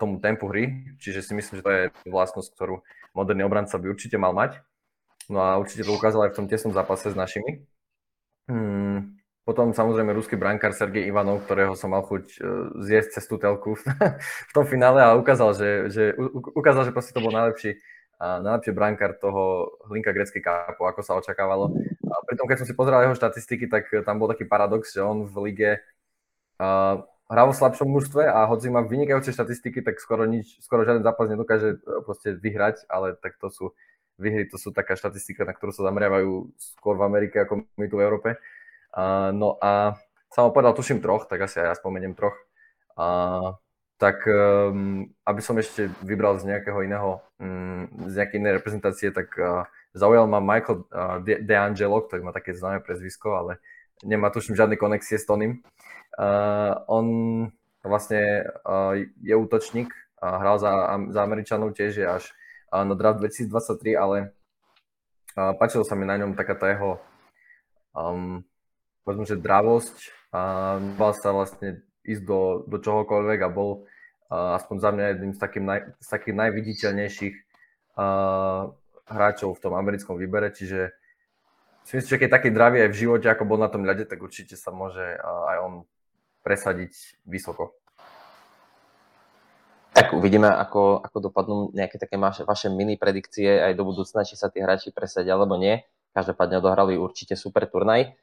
tomu tempu hry, čiže si myslím, že to je vlastnosť, ktorú moderný obranca by určite mal mať. No a určite to ukázal aj v tom tesnom zápase s našimi. Hmm. Potom samozrejme ruský brankár Sergej Ivanov, ktorého som mal chuť e, zjesť cez tú telku v *laughs* tom finále a ukázal, že, že, ukázal, že proste to bol najlepší, najlepší brankár toho Hlinka greckej kápu, ako sa očakávalo. A pritom, keď som si pozeral jeho štatistiky, tak tam bol taký paradox, že on v lige hrá vo slabšom mužstve a hoci má vynikajúce štatistiky, tak skoro, nič, skoro žiaden zápas nedokáže e, proste vyhrať, ale tak to sú vyhry, to sú taká štatistika, na ktorú sa zameriavajú skôr v Amerike ako my tu v Európe. Uh, no a som povedal, tuším troch, tak asi aj ja spomeniem troch. Uh, tak um, aby som ešte vybral z nejakého iného, um, z nejakej inej reprezentácie, tak uh, zaujal ma Michael uh, De- DeAngelo, ktorý má také známe prezvisko, ale nemá tuším žiadne konexie s Tonym. Uh, on vlastne uh, je útočník, uh, hral za, za Američanov tiež až uh, na draft 2023, ale uh, páčilo sa mi na ňom taká tá jeho um, povedzme, že dravosť a uh, bal sa vlastne ísť do, do čohokoľvek a bol uh, aspoň za mňa jedným z, takým naj, z takých najviditeľnejších uh, hráčov v tom americkom výbere, čiže si myslím, že keď taký dravý aj v živote, ako bol na tom ľade, tak určite sa môže uh, aj on presadiť vysoko. Tak uvidíme, ako, ako dopadnú nejaké také vaše, mini predikcie aj do budúcna, či sa tí hráči presadia alebo nie. Každopádne odohrali určite super turnaj.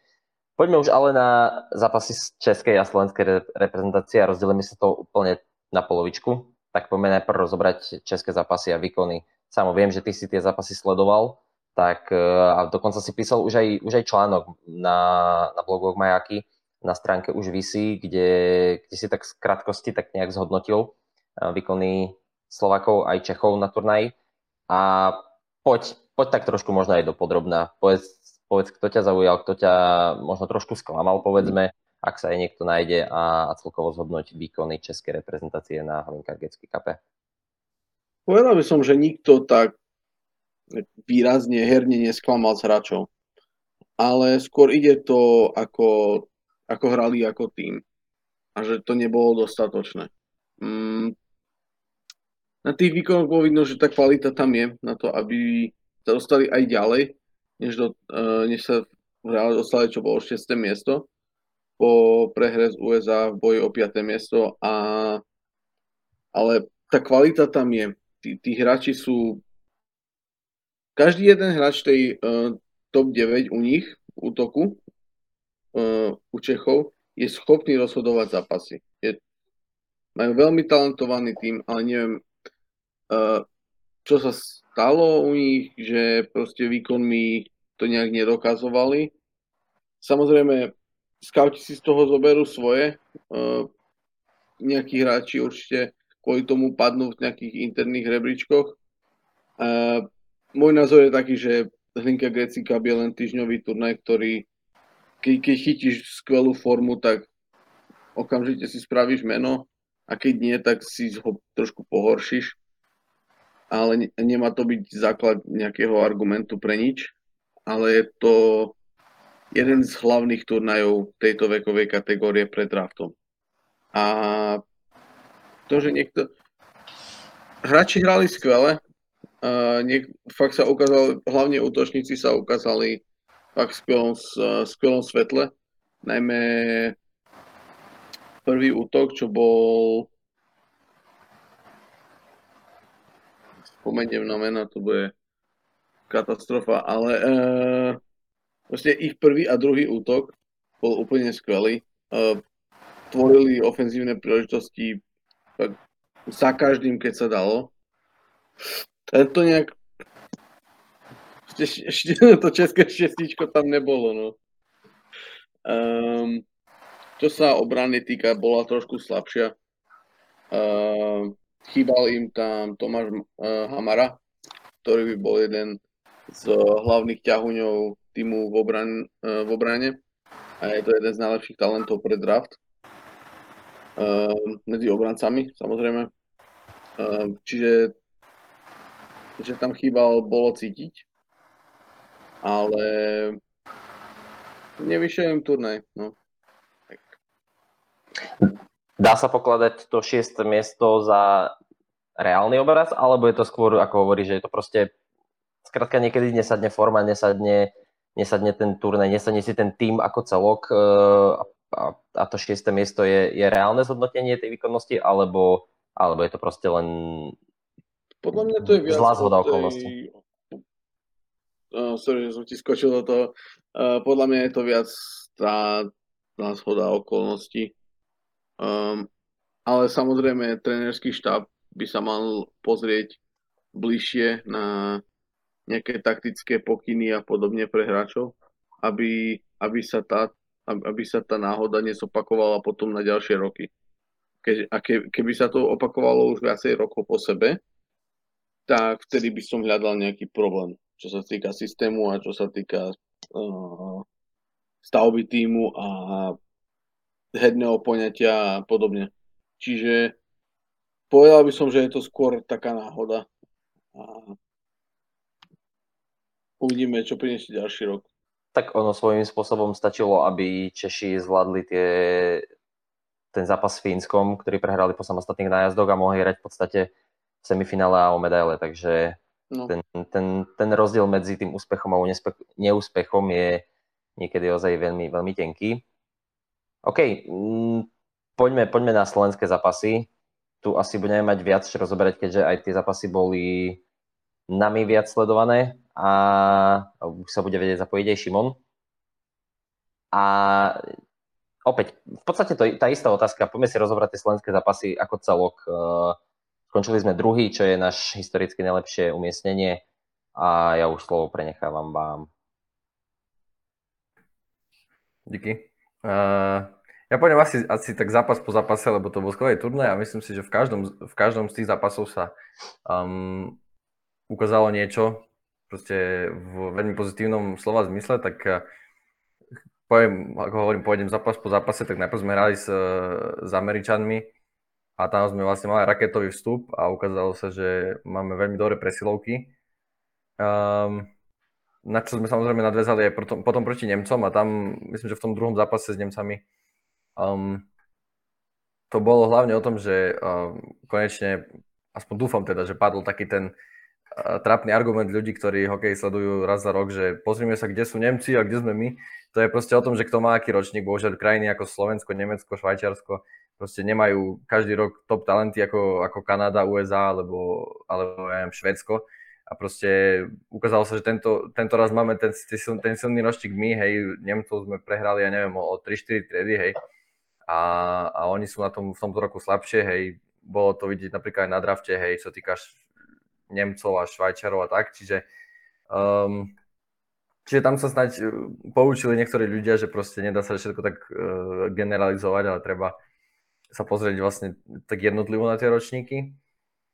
Poďme už ale na zápasy z českej a slovenskej reprezentácie a rozdelíme sa to úplne na polovičku. Tak poďme najprv rozobrať české zápasy a výkony. Samo viem, že ty si tie zápasy sledoval, tak e, a dokonca si písal už aj, už aj článok na, na blogoch Majaky na stránke už vysí, kde, kde si tak z krátkosti tak nejak zhodnotil eh, výkony Slovakov aj Čechov na turnaji. A poď, poď tak trošku možno aj do podrobná. Povedz, povedz, kto ťa zaujal, kto ťa možno trošku sklamal, povedzme, ak sa aj niekto nájde a, a celkovo zhodnoť výkony českej reprezentácie na Hlinka Gecky Cup. Povedal by som, že nikto tak výrazne herne nesklamal s hráčov. Ale skôr ide to ako ako hrali ako tým. A že to nebolo dostatočné. Mm, na tých výkonoch bolo vidno, že tá kvalita tam je na to, aby sa dostali aj ďalej, než, do, uh, než sa v reále dostali, čo bolo 6. miesto po prehre z USA v boji o 5. miesto a ale tá kvalita tam je. Tí, tí hráči sú... Každý jeden hráč tej uh, top 9 u nich, útoku, u Čechov, je schopný rozhodovať zápasy. Je, majú veľmi talentovaný tým, ale neviem, uh, čo sa stalo u nich, že proste výkonmi to nejak nedokazovali. Samozrejme, skauti si z toho zoberú svoje. Uh, nejakí hráči určite kvôli tomu padnú v nejakých interných rebríčkoch. Môj názor je taký, že Hlinka Greci Cup je len týždňový turnaj, ktorý keď, keď chytíš skvelú formu, tak okamžite si spravíš meno a keď nie, tak si ho trošku pohoršíš. Ale ne, nemá to byť základ nejakého argumentu pre nič, ale je to jeden z hlavných turnajov tejto vekovej kategórie pred draftom. A to, že niekto... Hráči hrali skvele, Uh, niek- fakt sa ukázal, hlavne útočníci sa ukázali fakt skvelom, uh, skvelom svetle. Najmä prvý útok, čo bol spomeniem na mena, to bude katastrofa, ale uh, vlastne ich prvý a druhý útok bol úplne skvelý. Uh, tvorili ofenzívne príležitosti za každým, keď sa dalo. To nejak... Ešte, *laughs* to české šestičko tam nebolo, no. Um, čo sa obrany týka, bola trošku slabšia. Uh, chýbal im tam Tomáš uh, Hamara, ktorý by bol jeden z hlavných ťahuňov týmu v, obran, uh, v obrane. A je to jeden z najlepších talentov pre draft. Uh, medzi obrancami, samozrejme. Uh, čiže že tam chýbal, bolo cítiť. Ale nevyšiel im turnaj. No. Tak. Dá sa pokladať to šieste miesto za reálny obraz, alebo je to skôr, ako hovorí, že je to proste skrátka niekedy nesadne forma, nesadne, nesadne ten turnaj, nesadne si ten tým ako celok e, a, a to šieste miesto je, je reálne zhodnotenie tej výkonnosti, alebo, alebo je to proste len podľa mňa to je viac... Zlá zhoda okolností. Sorry, že som ti skočil do toho. Podľa mňa je to viac tá, tá zhoda okolností. Um, ale samozrejme, trénerský štáb by sa mal pozrieť bližšie na nejaké taktické pokyny a podobne pre hráčov, aby, aby, sa, tá, aby sa tá náhoda nezopakovala potom na ďalšie roky. Keď, a ke, keby sa to opakovalo už viacej rokov po sebe, tak vtedy by som hľadal nejaký problém, čo sa týka systému a čo sa týka uh, stavby týmu a herného poňatia a podobne. Čiže povedal by som, že je to skôr taká náhoda. A uvidíme, čo priniesie ďalší rok. Tak ono svojím spôsobom stačilo, aby Češi zvládli tie, ten zápas s Fínskom, ktorý prehrali po samostatných nájazdoch a mohli hrať v podstate semifinále a o medaile, takže no. ten, ten, ten rozdiel medzi tým úspechom a neúspechom je niekedy ozaj veľmi, veľmi tenký. OK, mm, poďme, poďme na slovenské zápasy. Tu asi budeme mať viac čo rozoberať, keďže aj tie zápasy boli nami viac sledované a už sa bude vedieť zapojiť aj Šimon. A opäť, v podstate to tá istá otázka. Poďme si rozobrať tie slovenské zápasy ako celok. Skončili sme druhý, čo je náš historicky najlepšie umiestnenie a ja už slovo prenechávam vám. Díky. Uh, ja poviem asi, asi tak zápas po zápase, lebo to bol skvelý turnaj a myslím si, že v každom, v každom z tých zápasov sa um, ukázalo niečo, proste v veľmi pozitívnom slova zmysle, tak uh, poviem, ako hovorím, pôjdem zápas po zápase, tak najprv sme hrali s, s Američanmi, a tam sme vlastne mali raketový vstup a ukázalo sa, že máme veľmi dobré presilovky. Um, na čo sme samozrejme nadvezali aj potom, potom proti Nemcom a tam, myslím, že v tom druhom zápase s Nemcami um, to bolo hlavne o tom, že um, konečne, aspoň dúfam teda, že padol taký ten trápny argument ľudí, ktorí hokej sledujú raz za rok, že pozrime sa, kde sú Nemci a kde sme my. To je proste o tom, že kto má aký ročník. Bohužiaľ krajiny ako Slovensko, Nemecko, Švajčiarsko proste nemajú každý rok top talenty ako, ako Kanada, USA alebo, alebo ja neviem, Švedsko. A proste ukázalo sa, že tento, tento raz máme ten, ten silný ročník my, hej, Nemcov sme prehrali, ja neviem, o 3-4 triedy, hej. A, a oni sú na tom v tomto roku slabšie, hej. Bolo to vidieť napríklad aj na drafte, hej, čo týka Nemcov a Švajčarov a tak, čiže um, Čiže tam sa snáď uh, poučili niektorí ľudia, že proste nedá sa všetko tak uh, generalizovať, ale treba sa pozrieť vlastne tak jednotlivo na tie ročníky.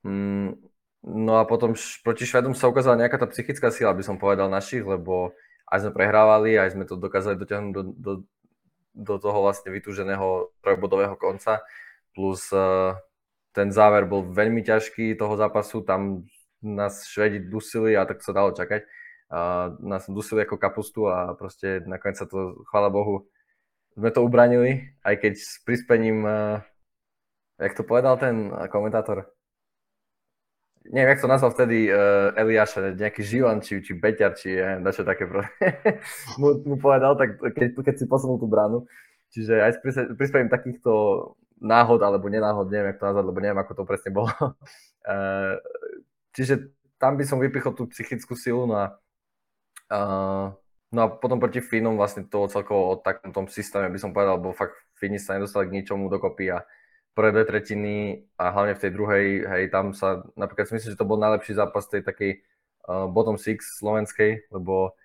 Mm, no a potom proti Švedom sa ukázala nejaká tá psychická sila, by som povedal, našich, lebo aj sme prehrávali, aj sme to dokázali dotiahnuť do, do, do toho vlastne vytúženého trojbodového konca. Plus uh, ten záver bol veľmi ťažký toho zápasu, tam nás Švedi dusili a tak sa dalo čakať. A nás dusili ako kapustu a proste nakoniec sa to, chvála Bohu, sme to ubranili, aj keď s prispením, uh, jak to povedal ten komentátor, neviem, jak to nazval vtedy uh, Eliáša, nejaký Živan, či, či Beťar, či ja čo také *laughs* mu, mu povedal, tak keď, keď si posunul tú bránu. Čiže aj s prispením takýchto náhod, alebo nenáhod, neviem, jak to nazvať, lebo neviem, ako to presne bolo. Uh, *laughs* čiže tam by som vypichol tú psychickú silu, no a, uh, no a potom proti Fínom vlastne to celkovo o takom tom systéme by som povedal, lebo fakt Fíni sa nedostali k ničomu dokopy a prvé dve tretiny a hlavne v tej druhej, hej, tam sa, napríklad si myslím, že to bol najlepší zápas tej takej uh, bottom six slovenskej, lebo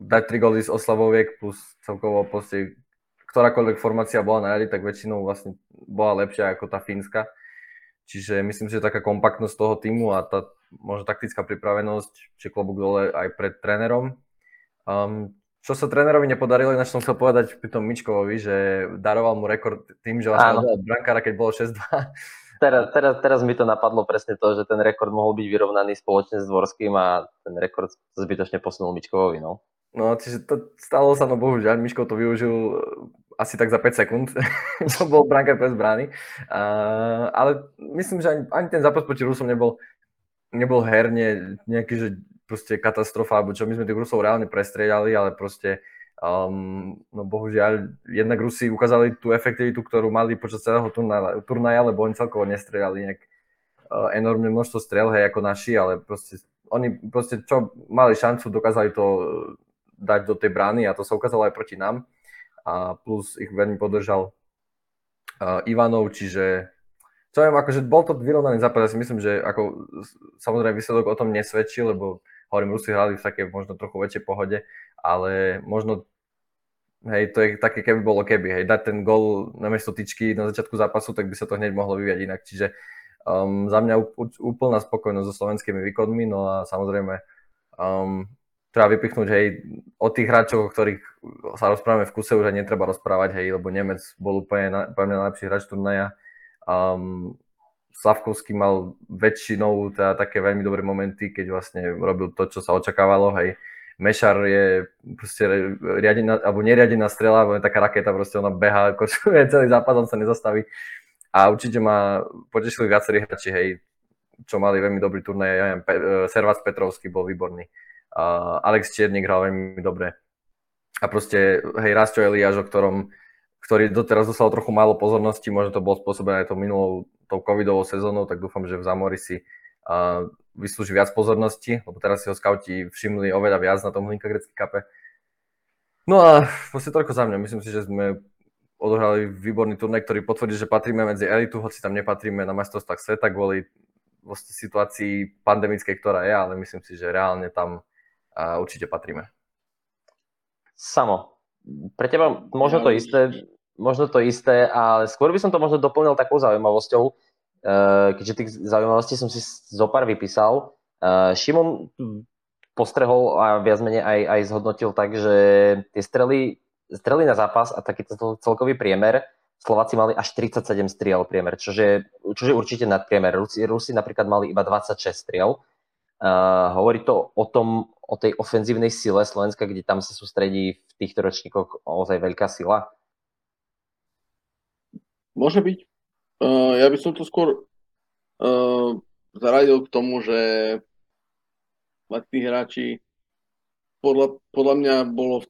dať tri góly z oslavoviek plus celkovo proste ktorákoľvek formácia bola na rade, tak väčšinou vlastne bola lepšia ako tá fínska. Čiže myslím, že taká kompaktnosť toho týmu a tá možno taktická pripravenosť, či klobúk dole aj pred trénerom. Um, čo sa trénerovi nepodarilo, ináč som chcel povedať pri tom Mičkovovi, že daroval mu rekord tým, že vlastne dal brankára, keď bolo 6-2. Teraz, teraz, teraz mi to napadlo presne to, že ten rekord mohol byť vyrovnaný spoločne s Dvorským a ten rekord zbytočne posunul Mičkovovi, no. No, čiže to stalo sa, no bohužiaľ, Miško to využil asi tak za 5 sekúnd, *laughs* čo bol brankár bez brány. Uh, ale myslím, že ani, ani ten zápas proti Rusom nebol, nebol herne nejaký, že proste katastrofa, alebo čo my sme tých Rusov reálne prestriedali, ale proste um, no bohužiaľ jednak Rusi ukázali tú efektivitu, ktorú mali počas celého turnaja, turnaja lebo oni celkovo nestrieľali nejak uh, enormné množstvo strel, hej, ako naši, ale proste oni proste čo mali šancu, dokázali to dať do tej brány a to sa ukázalo aj proti nám. A plus ich veľmi podržal uh, Ivanov, čiže čo viem, akože bol to vyrovnaný zápas, ja si myslím, že ako samozrejme výsledok o tom nesvedčí, lebo hovorím, Rusi hrali v takej možno trochu väčšej pohode, ale možno hej, to je také, keby bolo keby, hej, dať ten gol na miesto tyčky na začiatku zápasu, tak by sa to hneď mohlo vyviať inak, čiže um, za mňa úplná spokojnosť so slovenskými výkonmi, no a samozrejme um, treba vypichnúť, hej, o tých hráčov, o ktorých sa rozprávame v kuse, už aj netreba rozprávať, hej, lebo Nemec bol úplne, na, úplne najlepší hráč turnaja. Um, Slavkovský mal väčšinou teda také veľmi dobré momenty, keď vlastne robil to, čo sa očakávalo, hej. Mešar je proste riadená, alebo neriadená strela, alebo je taká raketa, proste ona beha, kočuje *laughs* celý západ, on sa nezastaví. A určite ma potešili viacerí hráči, hej, čo mali veľmi dobrý turnaj, ja neviem, Pe- Servac Petrovský bol výborný. Uh, Alex Čiernik hral veľmi dobre. A proste, hej, Rasto Eliáš, o ktorom, ktorý doteraz dostal trochu málo pozornosti, možno to bolo spôsobené aj tou minulou, tou covidovou sezónou, tak dúfam, že v Zamori si uh, vyslúži viac pozornosti, lebo teraz si ho skauti všimli oveľa viac na tom Hlinka Grecký kape. No a proste toľko za mňa. Myslím si, že sme odohrali výborný turnaj, ktorý potvrdí, že patríme medzi elitu, hoci tam nepatríme na majstrovstvách sveta kvôli vlastne situácii pandemickej, ktorá je, ale myslím si, že reálne tam a určite patríme. Samo, pre teba možno to isté, možno to isté, ale skôr by som to možno doplnil takou zaujímavosťou, eh, keďže tých zaujímavostí som si zo pár vypísal. Eh, Šimon postrehol a viac menej aj, aj zhodnotil tak, že tie strely, strely na zápas a takýto celkový priemer Slováci mali až 37 striel priemer, čo je určite nadpriemer. Rusi, Rusi napríklad mali iba 26 striel. Uh, hovorí to o tom, o tej ofenzívnej sile Slovenska, kde tam sa sústredí v týchto ročníkoch ozaj veľká sila? Môže byť. Uh, ja by som to skôr uh, zaradil k tomu, že tí hráči podľa, podľa mňa bolo v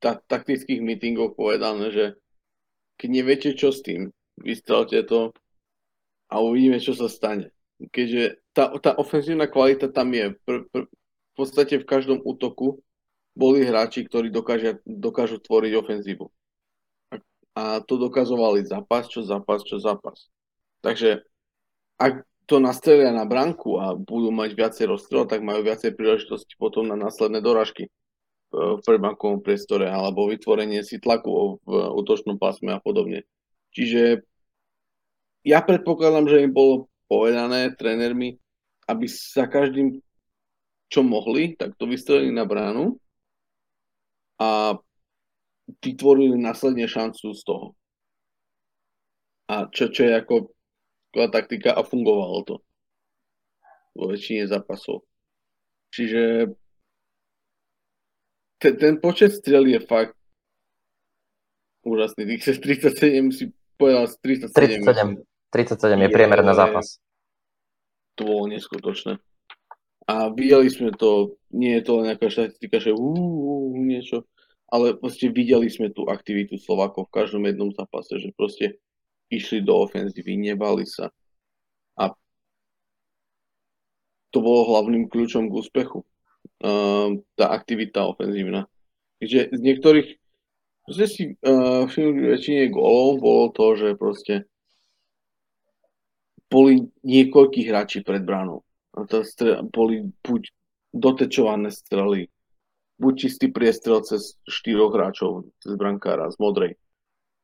ta, taktických meetingoch povedané, že keď neviete čo s tým, vystrelte to a uvidíme, čo sa stane. Keďže tá, tá ofenzívna kvalita tam je. Pr, pr, v podstate v každom útoku boli hráči, ktorí dokážia, dokážu tvoriť ofenzívu. A, to dokazovali zápas, čo zápas, čo zápas. Takže ak to nastrelia na branku a budú mať viacej rozstrel, tak majú viacej príležitosti potom na následné doražky v prebankovom priestore alebo vytvorenie si tlaku v útočnom pásme a podobne. Čiže ja predpokladám, že im bolo povedané trénermi, aby sa každým, čo mohli, tak to vystrelili na bránu a vytvorili následne šancu z toho. A čo, čo je ako taktika a fungovalo to vo väčšine zápasov. Čiže ten, ten počet strel je fakt úžasný. Tých 37 si povedal 37. 37, 37 je priemer na zápas. To bolo neskutočné. A videli sme to, nie je to len nejaká štatistika, že uh, niečo, ale proste videli sme tú aktivitu Slovákov v každom jednom zápase, že proste išli do ofenzívy, nebali sa. A to bolo hlavným kľúčom k úspechu. Uh, tá aktivita ofenzívna. Takže z niektorých, proste si uh, všimli väčšine golov bolo to, že proste boli niekoľkí hráči pred bránou. A to stre- boli buď dotečované strely, buď čistý priestrel cez štyroch hráčov, cez brankára z modrej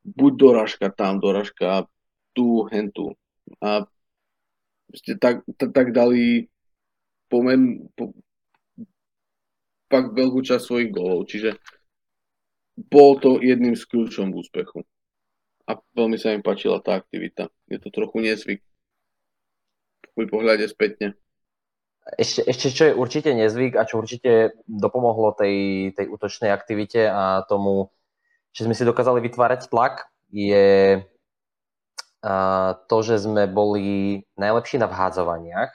buď doražka tam, doražka tu, hentu. A ste tak, tak, tak dali pomen, po, pak veľkú časť svojich golov. Čiže bol to jedným z kľúčom k úspechu. A veľmi sa mi páčila tá aktivita. Je to trochu nezvyk. V pohľade spätne. Ešte, ešte čo je určite nezvyk a čo určite dopomohlo tej, tej útočnej aktivite a tomu že sme si dokázali vytvárať tlak, je to, že sme boli najlepší na vhádzovaniach.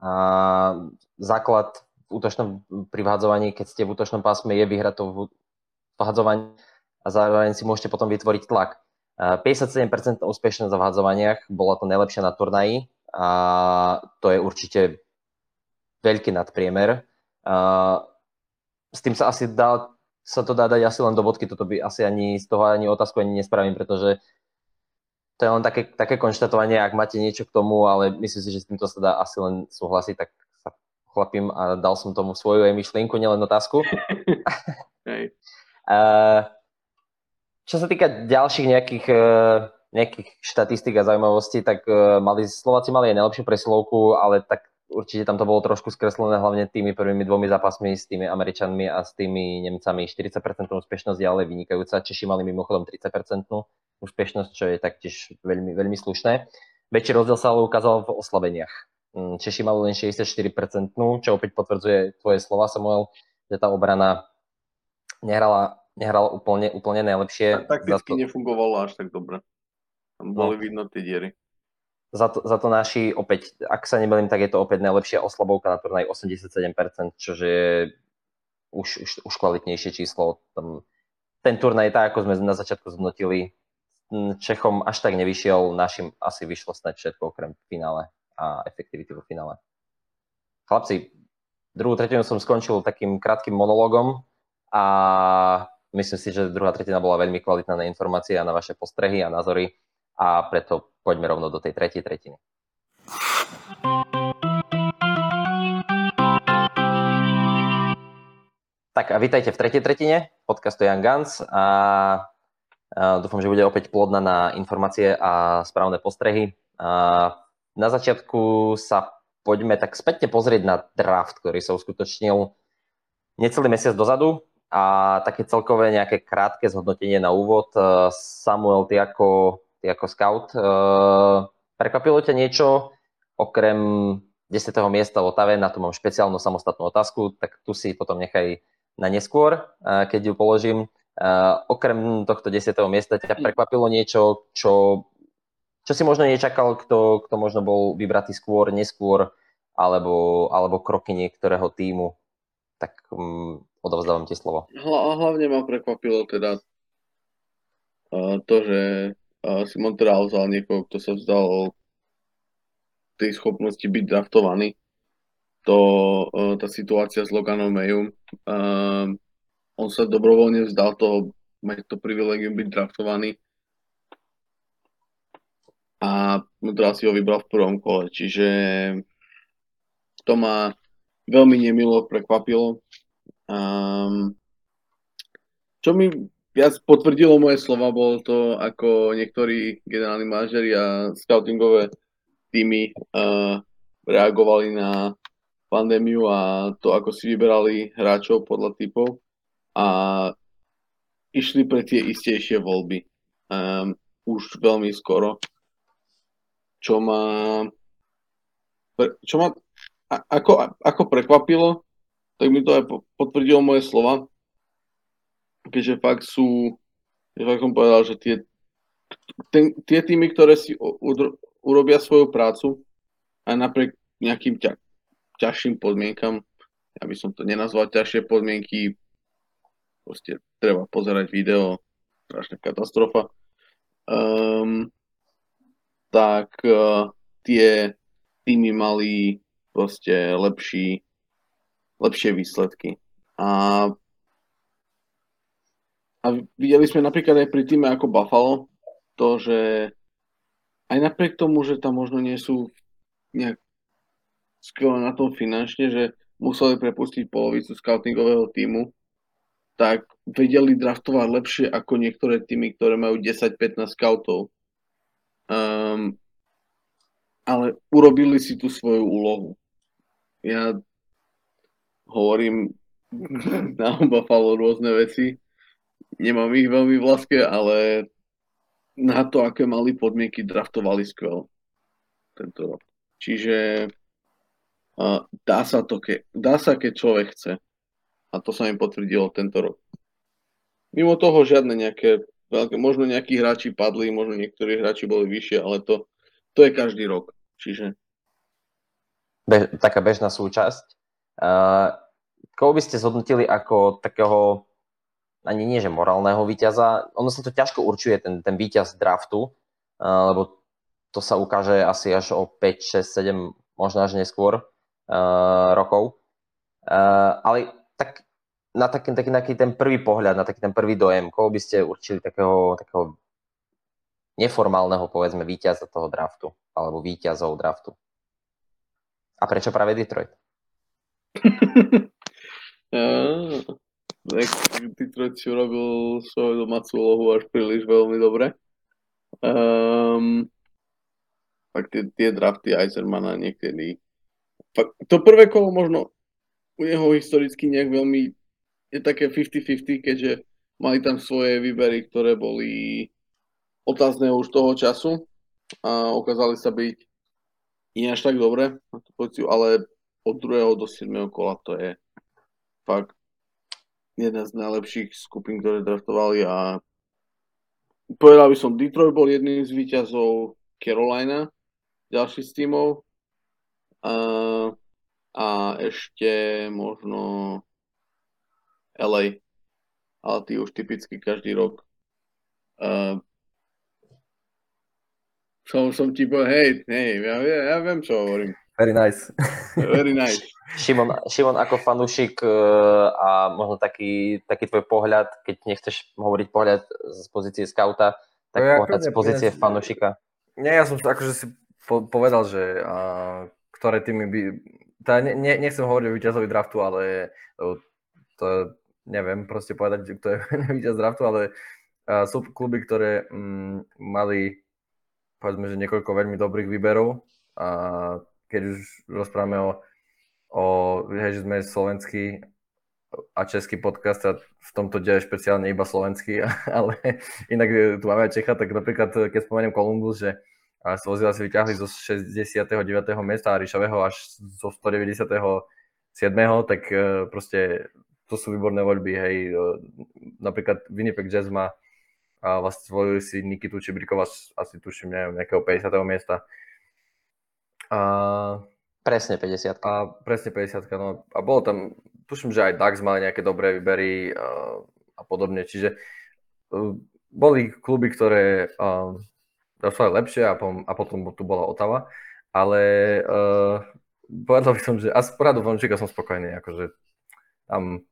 A základ v útočnom, pri vhádzovaní, keď ste v útočnom pásme, je vyhrať to vhádzovanie a zároveň si môžete potom vytvoriť tlak. 57% úspešnosť v vhádzovaniach, bola to najlepšia na turnaji a to je určite veľký nadpriemer. S tým sa asi dá sa to dá dať asi len do bodky, toto by asi ani z toho ani otázku ani nespravím, pretože to je len také, také konštatovanie, ak máte niečo k tomu, ale myslím si, že s týmto sa dá asi len súhlasiť, tak sa chlapím a dal som tomu svoju aj myšlienku, nielen otázku. *laughs* Čo sa týka ďalších nejakých, e, nejakých štatistík a zaujímavostí, tak e, mali, Slováci mali aj najlepšiu presilovku, ale tak určite tam to bolo trošku skreslené hlavne tými prvými dvomi zápasmi s tými Američanmi a s tými Nemcami. 40% úspešnosť je ale vynikajúca. Češi mali mimochodom 30% úspešnosť, čo je taktiež veľmi, veľmi slušné. Väčší rozdiel sa ale ukázal v oslabeniach. Mm, Češi mali len 64%, čo opäť potvrdzuje tvoje slova, Samuel, že tá obrana nehrala, nehrala úplne, úplne najlepšie. Tak takticky to... nefungovalo až tak dobre. Tam boli no. vidno tie diery za to, za to naši, opäť, ak sa nebelím, tak je to opäť najlepšia oslabovka na turnaj 87%, čo je už, už, už kvalitnejšie číslo. Tam, ten turnaj, tak ako sme na začiatku zhodnotili, Čechom až tak nevyšiel, našim asi vyšlo snať všetko okrem finále a efektivity vo finále. Chlapci, druhú tretinu som skončil takým krátkým monologom a myslím si, že druhá tretina bola veľmi kvalitná na informácie a na vaše postrehy a názory a preto poďme rovno do tej tretej tretiny. Tak a vítajte v tretej tretine podcastu Young Guns a, dúfam, že bude opäť plodná na informácie a správne postrehy. Na začiatku sa poďme tak späťne pozrieť na draft, ktorý sa uskutočnil necelý mesiac dozadu a také celkové nejaké krátke zhodnotenie na úvod. Samuel, ty ako ty ako scout. Uh, prekvapilo ťa niečo okrem 10. miesta Otave, na to mám špeciálnu samostatnú otázku, tak tu si potom nechaj na neskôr, uh, keď ju položím. Uh, okrem tohto 10. miesta ťa prekvapilo niečo, čo, čo si možno nečakal, kto, kto možno bol vybratý skôr, neskôr, alebo, alebo kroky niektorého týmu, tak um, odovzdávam ti slovo. Hla, hlavne ma prekvapilo teda to, že Simon teda vzal niekoho, kto sa vzdal tej schopnosti byť draftovaný. To, uh, tá situácia s Loganom Mayom, uh, on sa dobrovoľne vzdal toho, mať to privilegium byť draftovaný a Montreal si ho vybral v prvom kole, čiže to ma veľmi nemilo prekvapilo. Um, čo mi viac potvrdilo moje slova, bolo to, ako niektorí generálni manažeri a scoutingové týmy uh, reagovali na pandémiu a to, ako si vyberali hráčov podľa typov a išli pre tie istejšie voľby. Um, už veľmi skoro čo ma, čo ma ako, ako prekvapilo, tak mi to aj potvrdilo moje slova, keďže fakt sú, fakt som povedal, že tie, ten, tie týmy, ktoré si udr, urobia svoju prácu aj napriek nejakým ťa, ťažším podmienkam, ja by som to nenazval ťažšie podmienky, proste treba pozerať video, strašná katastrofa. Um, tak uh, tie týmy mali proste lepší, lepšie výsledky. A, a videli sme napríklad aj pri týme ako Buffalo to, že aj napriek tomu, že tam možno nie sú nejak skvelé na tom finančne, že museli prepustiť polovicu scoutingového týmu, tak vedeli draftovať lepšie ako niektoré týmy, ktoré majú 10-15 scoutov. Um, ale urobili si tú svoju úlohu. Ja hovorím *laughs* na Buffalo rôzne veci. Nemám ich veľmi vlaské, ale na to, aké mali podmienky, draftovali skvel tento rok. Čiže uh, dá, sa to, ke, dá sa, keď človek chce. A to sa mi potvrdilo tento rok. Mimo toho žiadne nejaké veľké, možno nejakí hráči padli, možno niektorí hráči boli vyššie, ale to, to je každý rok. Čiže... Be, taká bežná súčasť. Uh, koho by ste zhodnotili ako takého, ani nie že morálneho víťaza, ono sa to ťažko určuje, ten, ten víťaz draftu, uh, lebo to sa ukáže asi až o 5, 6, 7, možno až neskôr uh, rokov. Uh, ale tak na taký, taký, taký ten prvý pohľad, na taký ten prvý dojem, koho by ste určili takého, takého neformálneho, povedzme, víťaza toho draftu, alebo víťazov draftu? A prečo práve Detroit? *laughs* Detroit si urobil svoju domácu úlohu až príliš veľmi dobre. Um, fakt tie, tie drafty Eisermana niekedy... Fakt, to prvé kolo možno u neho historicky nejak veľmi je také 50-50, keďže mali tam svoje výbery, ktoré boli otázne už toho času a ukázali sa byť nie až tak dobre na ale od druhého do 7. kola to je fakt jedna z najlepších skupín, ktoré draftovali a povedal by som, Detroit bol jedným z výťazov Carolina, ďalší z tímov a, a ešte možno LA, ale tí už typicky každý rok. Uh, som, som ti povedal, hej, hej, ja, ja, ja viem, čo hovorím. Very nice. Very nice. *laughs* Šimon, Šimon ako fanúšik uh, a možno taký, taký tvoj pohľad, keď nechceš hovoriť pohľad z pozície skauta, tak no, pohľad z pozície ja, fanúšika. Nie, ja som akože si po, povedal, že uh, ktoré týmy by... Teda ne, ne, nechcem hovoriť o víťazovi draftu, ale to, neviem proste povedať, kto je *laughs* víťaz draftu, ale uh, sú kluby, ktoré um, mali povedzme, že niekoľko veľmi dobrých výberov a keď už rozprávame o, o že sme slovenský a český podcast a v tomto deje špeciálne iba slovenský, *laughs* ale inak tu máme aj Čecha, tak napríklad keď spomeniem Columbus, že Svozila si vyťahli zo 69. miesta a Ríšavého až zo 197. tak e, proste to sú výborné voľby, hej. Napríklad Winnipeg Jazz má a vlastne zvolili si Nikitu Čibrikova asi tuším, neviem, nejakého 50. miesta. A Presne 50. A presne 50 no a bolo tam, tuším, že aj Dax mali nejaké dobré výbery uh, a podobne, čiže uh, boli kluby, ktoré uh, dostali lepšie a, pom, a potom tu bola Otava, ale uh, povedal by som, že a z poradu fanúšika som spokojný, akože tam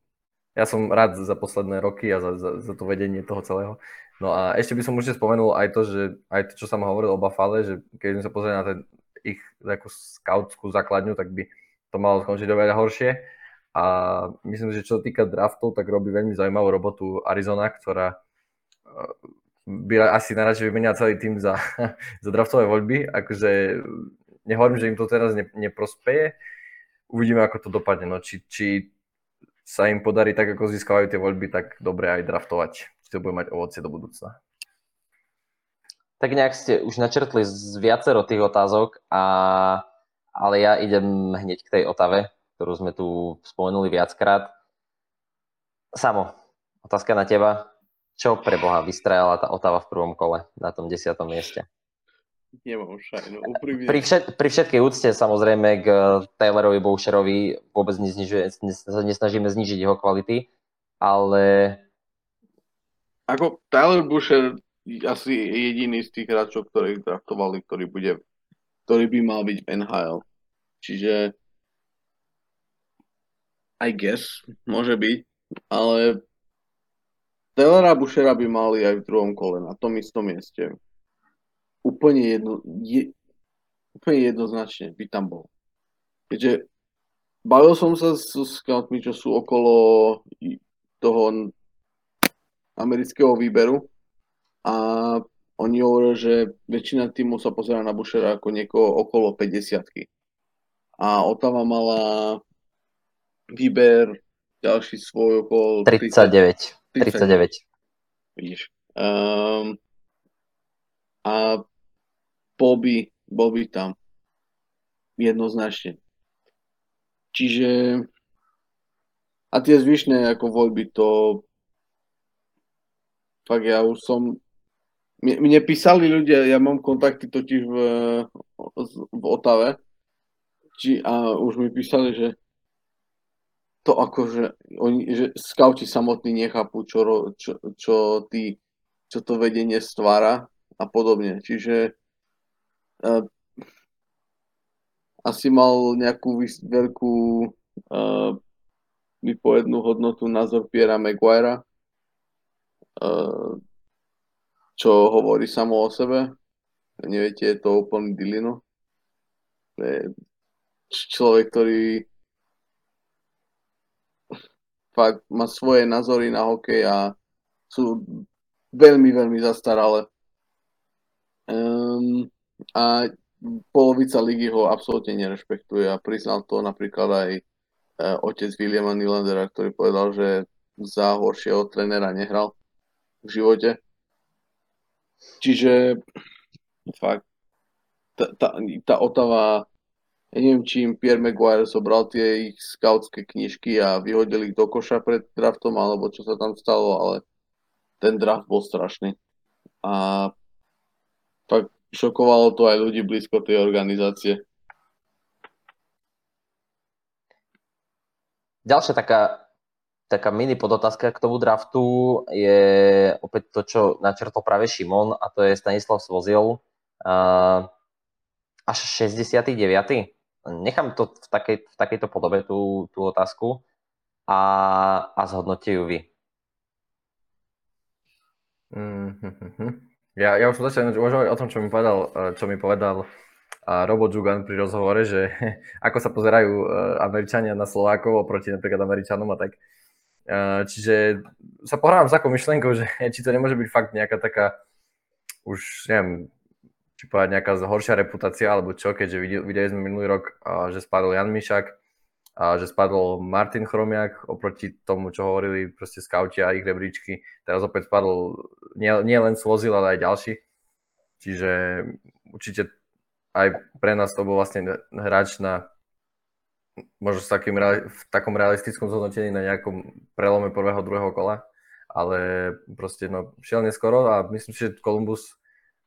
ja som rád za posledné roky a za, za, za to vedenie toho celého. No a ešte by som určite spomenul aj to, že aj to, čo som hovoril o Buffale, že keď sme sa pozreli na ten ich takú scoutskú základňu, tak by to malo skončiť oveľa horšie. A myslím, že čo sa týka draftov, tak robí veľmi zaujímavú robotu Arizona, ktorá eh, by asi najradšej vymenila celý tým za, *laughs* za draftové voľby. Akože nehovorím, že im to teraz ne, neprospeje. Uvidíme, ako to dopadne. No, či, či sa im podarí tak, ako získavajú tie voľby, tak dobre aj draftovať. Či to bude mať ovocie do budúcna. Tak nejak ste už načrtli z viacero tých otázok, a, ale ja idem hneď k tej Otave, ktorú sme tu spomenuli viackrát. Samo, otázka na teba. Čo pre Boha vystrajala tá Otava v prvom kole na tom desiatom mieste? Nemám šajnu, úprimne. Pri, všet, pri všetkej úcte samozrejme k Taylorovi Boucherovi vôbec neznižuje, nesnažíme znižiť jeho kvality, ale... Ako Tyler Boucher asi jediný z tých hráčov, ktorých draftovali, ktorý bude, ktorý by mal byť NHL. Čiže I guess, môže byť, ale Taylora Bouchera by mali aj v druhom kole, na tom istom mieste úplne, jedno, je, úplne jednoznačne by tam bol. Keďže bavil som sa s scoutmi, čo sú okolo toho amerického výberu a oni hovoria, že väčšina týmu sa pozera na Bushera ako niekoho okolo 50 A Otava mala výber ďalší svoj okolo 39. 39. 39. Vidíš. Um, a bol by, bol by tam. Jednoznačne. Čiže a tie zvyšné ako voľby to fakt ja už som mne, mne písali ľudia, ja mám kontakty totiž v, v Otave či, a už mi písali, že to akože oni, že skauti samotní nechápu, čo, čo, čo, tí, čo to vedenie stvára a podobne. Čiže uh, asi mal nejakú veľkú uh, vypovednú hodnotu názor Piera Maguirea, uh, čo hovorí samo o sebe. Neviete, je to úplný dilino. To je človek, ktorý fakt má svoje názory na hokej a sú veľmi, veľmi zastaralé. Um, a polovica ligy ho absolútne nerešpektuje a priznal to napríklad aj uh, otec Williama Nylandera, ktorý povedal, že za horšieho trénera nehral v živote. Čiže fakt, tá, tá, tá Otava, ja neviem, či im Pierre Maguire zobral tie ich scoutské knižky a vyhodil ich do koša pred draftom, alebo čo sa tam stalo, ale ten draft bol strašný. A fakt šokovalo to aj ľudí blízko tej organizácie. Ďalšia taká, taká mini podotázka k tomu draftu je opäť to, čo načrtol práve Šimon a to je Stanislav Svozil. Až 69. Nechám to v, takej, v takejto podobe tú, tú otázku a, a zhodnote ju vy. Mm-hmm. Ja, ja už začal uvažovať o tom, čo mi povedal, e, čo mi povedal Robo Jugan pri rozhovore, že *laughs* ako sa pozerajú e, Američania na Slovákov oproti napríklad Američanom a tak. E, čiže sa pohrávam s takou myšlienkou, že *laughs* či to nemôže byť fakt nejaká taká už, neviem, či povedať nejaká horšia reputácia alebo čo, keďže videli, videli sme minulý rok, že spadol Jan Mišak, a že spadol Martin Chromiak oproti tomu, čo hovorili proste skauti a ich rebríčky. Teraz opäť spadol nie, nie len Svozil, ale aj ďalší. Čiže určite aj pre nás to bol vlastne hráč na možno s takým, v takom realistickom zhodnotení na nejakom prelome prvého, druhého kola, ale proste no, šiel neskoro a myslím si, že Columbus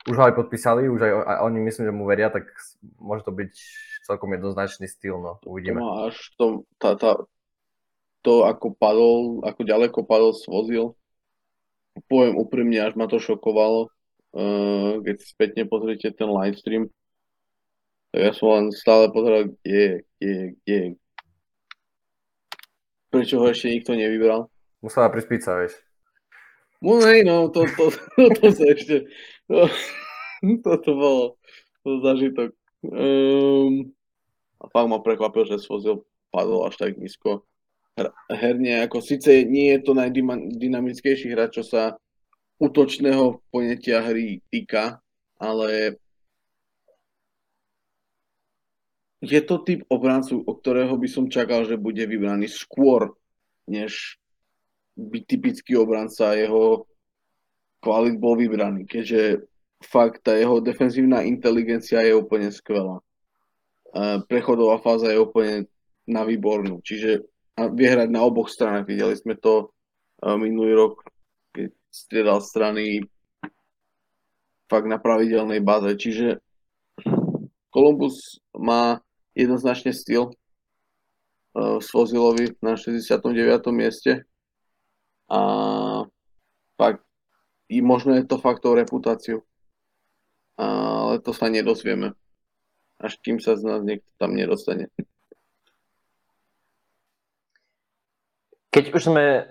už ho aj podpísali, už aj, aj oni myslím, že mu veria, tak môže to byť celkom jednoznačný styl, no uvidíme. To až to, tá, tá, to, ako padol, ako ďaleko padol svozil, poviem úprimne, až ma to šokovalo, uh, keď si spätne pozrite ten livestream, tak ja som len stále pozeral, kde, kde, kde. Prečo ho ešte nikto nevybral? Musela prísť pizza, vieš. No hej, no, to, to, to, *laughs* to sa ešte, to, *laughs* toto bolo to zažitok. Um, a fakt ma prekvapil, že Svozil padol až tak nízko. Herne, ako síce nie je to najdynamickejší hráč, čo sa útočného poňatia hry týka, ale je to typ obrancu, o ktorého by som čakal, že bude vybraný skôr, než byť typický obranca, jeho kvalit bol vybraný, keďže fakt tá jeho defenzívna inteligencia je úplne skvelá. Prechodová fáza je úplne na výbornú, čiže vie hrať na oboch stranách. Videli sme to minulý rok, keď striedal strany fakt na pravidelnej báze. Čiže Columbus má jednoznačne styl uh, Svozilovi na 69. mieste a fakt, i možno je to faktor reputáciu, ale to sa nedozvieme, až kým sa z nás niekto tam nedostane. Keď už sme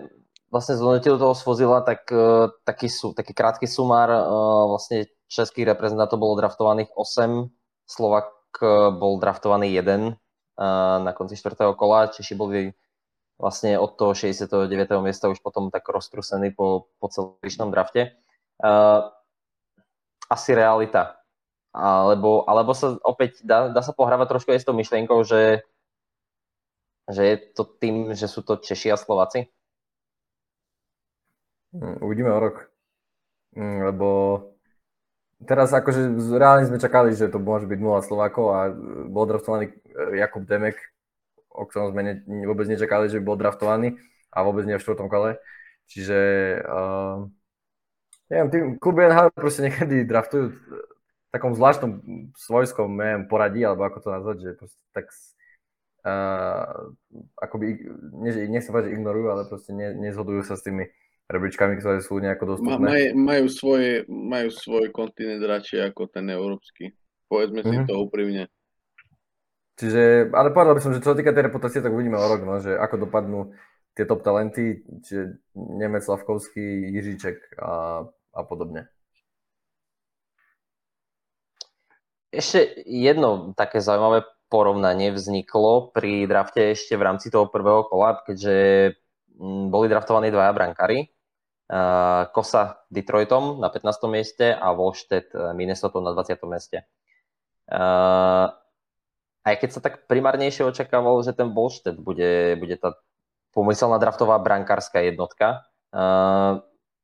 vlastne zhodnotili toho Svozila, tak uh, taký, sú, taký krátky sumár uh, vlastne českých reprezentantov bolo draftovaných 8, Slovak bol draftovaný 1 uh, na konci 4. kola, Češi boli vlastne od toho 69. miesta už potom tak roztrusený po, po celom drafte. Uh, asi realita. Alebo, alebo sa opäť dá, dá sa pohrávať trošku aj s tou myšlienkou, že, že je to tým, že sú to Češi a Slováci? Hm, uvidíme o rok. Hm, lebo teraz akože reálne sme čakali, že to môže byť 0 Slovákov a bol draftovaný Jakub Demek, o ktorom sme ne, vôbec nečakali, že bol draftovaný a vôbec nie v štvrtom kole. Čiže uh, neviem, tým kluby NHL proste niekedy draftujú v takom zvláštnom svojskom neviem, poradí, alebo ako to nazvať, že proste tak uh, akoby, nie, nechcem povedať, že ignorujú, ale proste ne, nezhodujú sa s tými rebríčkami, ktoré sú nejako dostupné. Maj, majú, svoje, majú svoj kontinent radšej ako ten európsky. Povedzme mm-hmm. si mhm. to úprimne. Čiže, ale povedal by som, že čo sa týka tej reputácie, tak uvidíme o rok, no, že ako dopadnú tie top talenty, čiže Nemec, Slavkovský, Jiříček a, a podobne. Ešte jedno také zaujímavé porovnanie vzniklo pri drafte ešte v rámci toho prvého kola, keďže mm, boli draftovaní dvaja brankári. Kosa Detroitom na 15. mieste a Volstedt eh, Minnesota na 20. mieste aj keď sa tak primárnejšie očakávalo, že ten Bolštet bude, bude tá pomyselná draftová brankárska jednotka.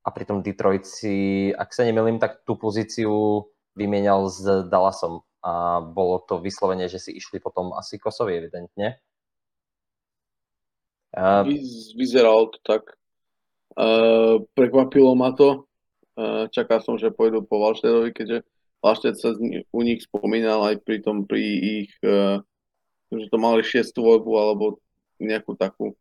A pritom Detroit si, ak sa nemýlim, tak tú pozíciu vymienial s Dallasom a bolo to vyslovene, že si išli potom asi Kosovi evidentne. Vyzeralo to tak. Uh, prekvapilo ma to. Uh, čakal som, že pôjdu po Valštedovi, keďže Laštec sa u nich spomínal aj pri tom, pri ich, uh, že to mali šiestu voľbu alebo nejakú takú.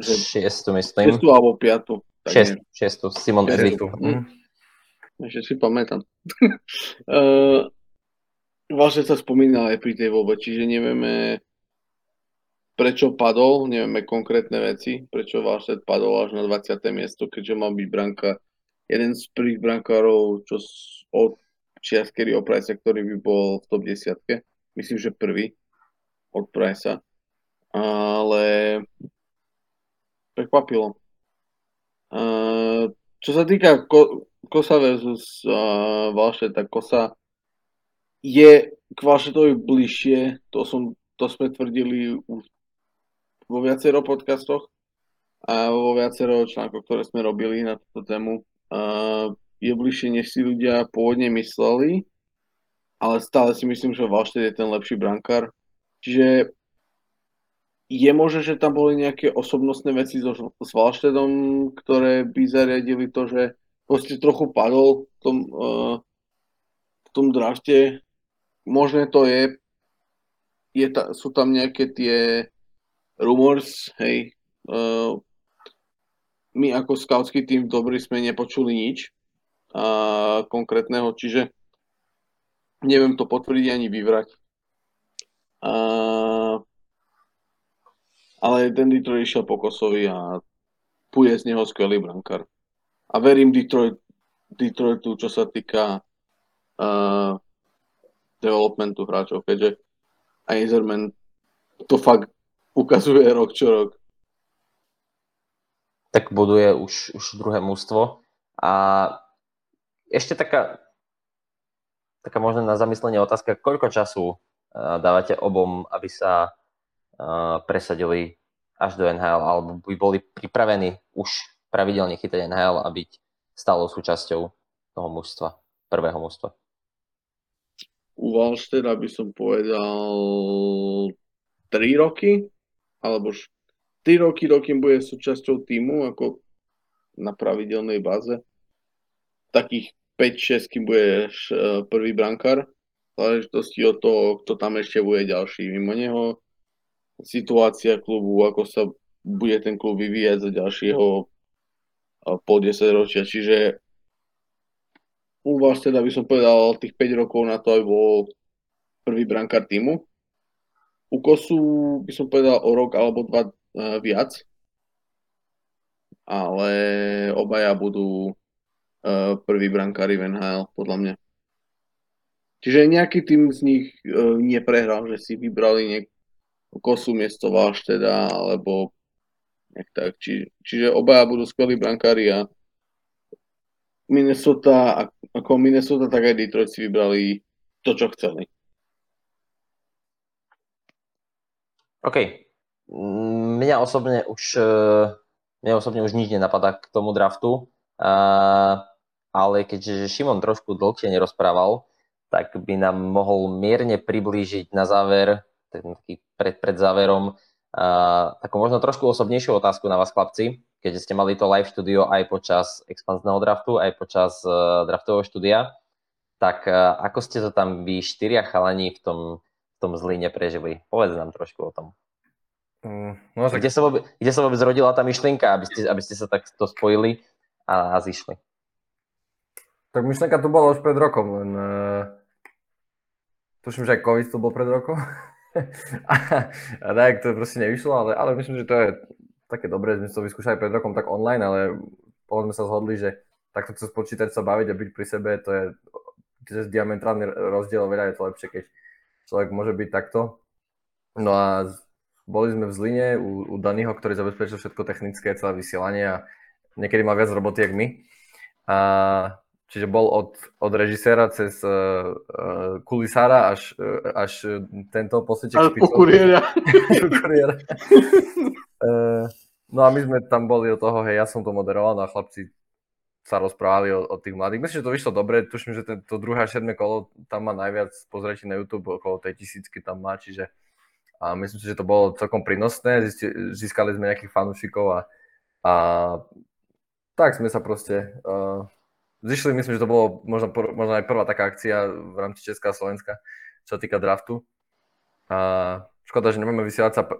Že, šiestu myslím. Šiestu alebo piatu. Šest, šiestu, Simon. Mm. Ešte si pamätám. *laughs* uh, vlastne sa spomínal aj pri tej voľbe, čiže nevieme prečo padol, nevieme konkrétne veci, prečo Valšet padol až na 20. miesto, keďže mal byť branka jeden z prvých brankárov, čo od čias o Price, ktorý by bol v top 10. Myslím, že prvý od Price. Ale prekvapilo. Uh, čo sa týka Ko- Kosa versus uh, Valše, tak Kosa je k Valšetovi bližšie, to, som, to sme tvrdili už vo viacero podcastoch a vo viacero článkoch, ktoré sme robili na túto tému. Uh, je bližšie, než si ľudia pôvodne mysleli, ale stále si myslím, že Valšted je ten lepší brankár. Čiže je možné, že tam boli nejaké osobnostné veci so, s Valštedom, ktoré by zariadili to, že proste trochu padol v tom, uh, v tom drafte. Možné to je, je ta, sú tam nejaké tie rumors, hej. Uh, my ako skautský tým dobrý sme nepočuli nič uh, konkrétneho, čiže neviem to potvrdiť ani vyvrať. Uh, ale ten Detroit išiel po Kosovi a bude z neho skvelý brankár. A verím Detroit, Detroitu, čo sa týka uh, developmentu hráčov, keďže Eiserman to fakt ukazuje rok čo rok. Tak buduje už, už druhé mústvo. A ešte taká, taká možno na zamyslenie otázka, koľko času uh, dávate obom, aby sa uh, presadili až do NHL, alebo by boli pripravení už pravidelne chytať NHL a byť stálou súčasťou toho mužstva, prvého mužstva? U Valšteda by som povedal 3 roky, alebo 3 roky, dokým bude súčasťou týmu, ako na pravidelnej báze. Takých 5-6, kým budeš e, prvý brankár, záležitosti od toho, kto tam ešte bude ďalší. Mimo neho situácia klubu, ako sa bude ten klub vyvíjať za ďalšieho pol 10 ročia. Čiže u vás teda by som povedal tých 5 rokov na to, aby bol prvý brankár týmu. U Kosu by som povedal o rok alebo dva uh, viac, ale obaja budú uh, prvý brankári v NHL, podľa mňa. Čiže nejaký tým z nich uh, neprehral, že si vybrali niek- Kosu miesto Valšteda, alebo nejak tak. Či, čiže obaja budú skvelí brankári a Minnesota, ako Minnesota, tak aj Detroit si vybrali to, čo chceli. OK. Mňa osobne už, e, mňa osobne už nič nenapadá k tomu draftu, ale keďže Šimon trošku dlhšie nerozprával, tak by nám mohol mierne priblížiť na záver, taký pred, pred záverom, takú možno trošku osobnejšiu otázku na vás, chlapci, keďže ste mali to live štúdio aj počas expanzného draftu, aj počas draftového štúdia, tak ako ste to tam vy štyria chalani v tom v tom zlí neprežili. Povedz nám trošku o tom. Mm, no, tak... kde, sa vôbec, kde sa vôbec rodila tá myšlienka, aby ste, aby ste sa takto spojili a, a zišli? Tak myšlienka tu bola už pred rokom, len uh, tuším, že aj COVID tu bol pred rokom. *laughs* a, a tak to proste nevyšlo, ale, ale myslím, že to je také dobré, sme to vyskúšali pred rokom tak online, ale potom sme sa zhodli, že takto cez počítať sa baviť a byť pri sebe, to je cez diametrálny rozdiel, veľa je to lepšie, keď človek môže byť takto. No a boli sme v Zline u, u Daniho, ktorý zabezpečil všetko technické, celé vysielanie a niekedy má viac roboty, jak my. A, čiže bol od, od režiséra cez uh, kulisára až, uh, až tento posledček špicov. po kuriéra. *laughs* uh, no a my sme tam boli od toho, hej, ja som to moderoval, no a chlapci sa rozprávali o, o tých mladých. Myslím, že to vyšlo dobre, tuším, že to druhé a siedme kolo tam má najviac pozretí na YouTube, okolo tej tisícky tam má, čiže a myslím si, že to bolo celkom prínosné, získali sme nejakých fanúšikov a, a tak sme sa proste uh, zišli, myslím, že to bolo možno, možno aj prvá taká akcia v rámci Česka a Slovenska, čo sa týka draftu. A Škoda, že nemáme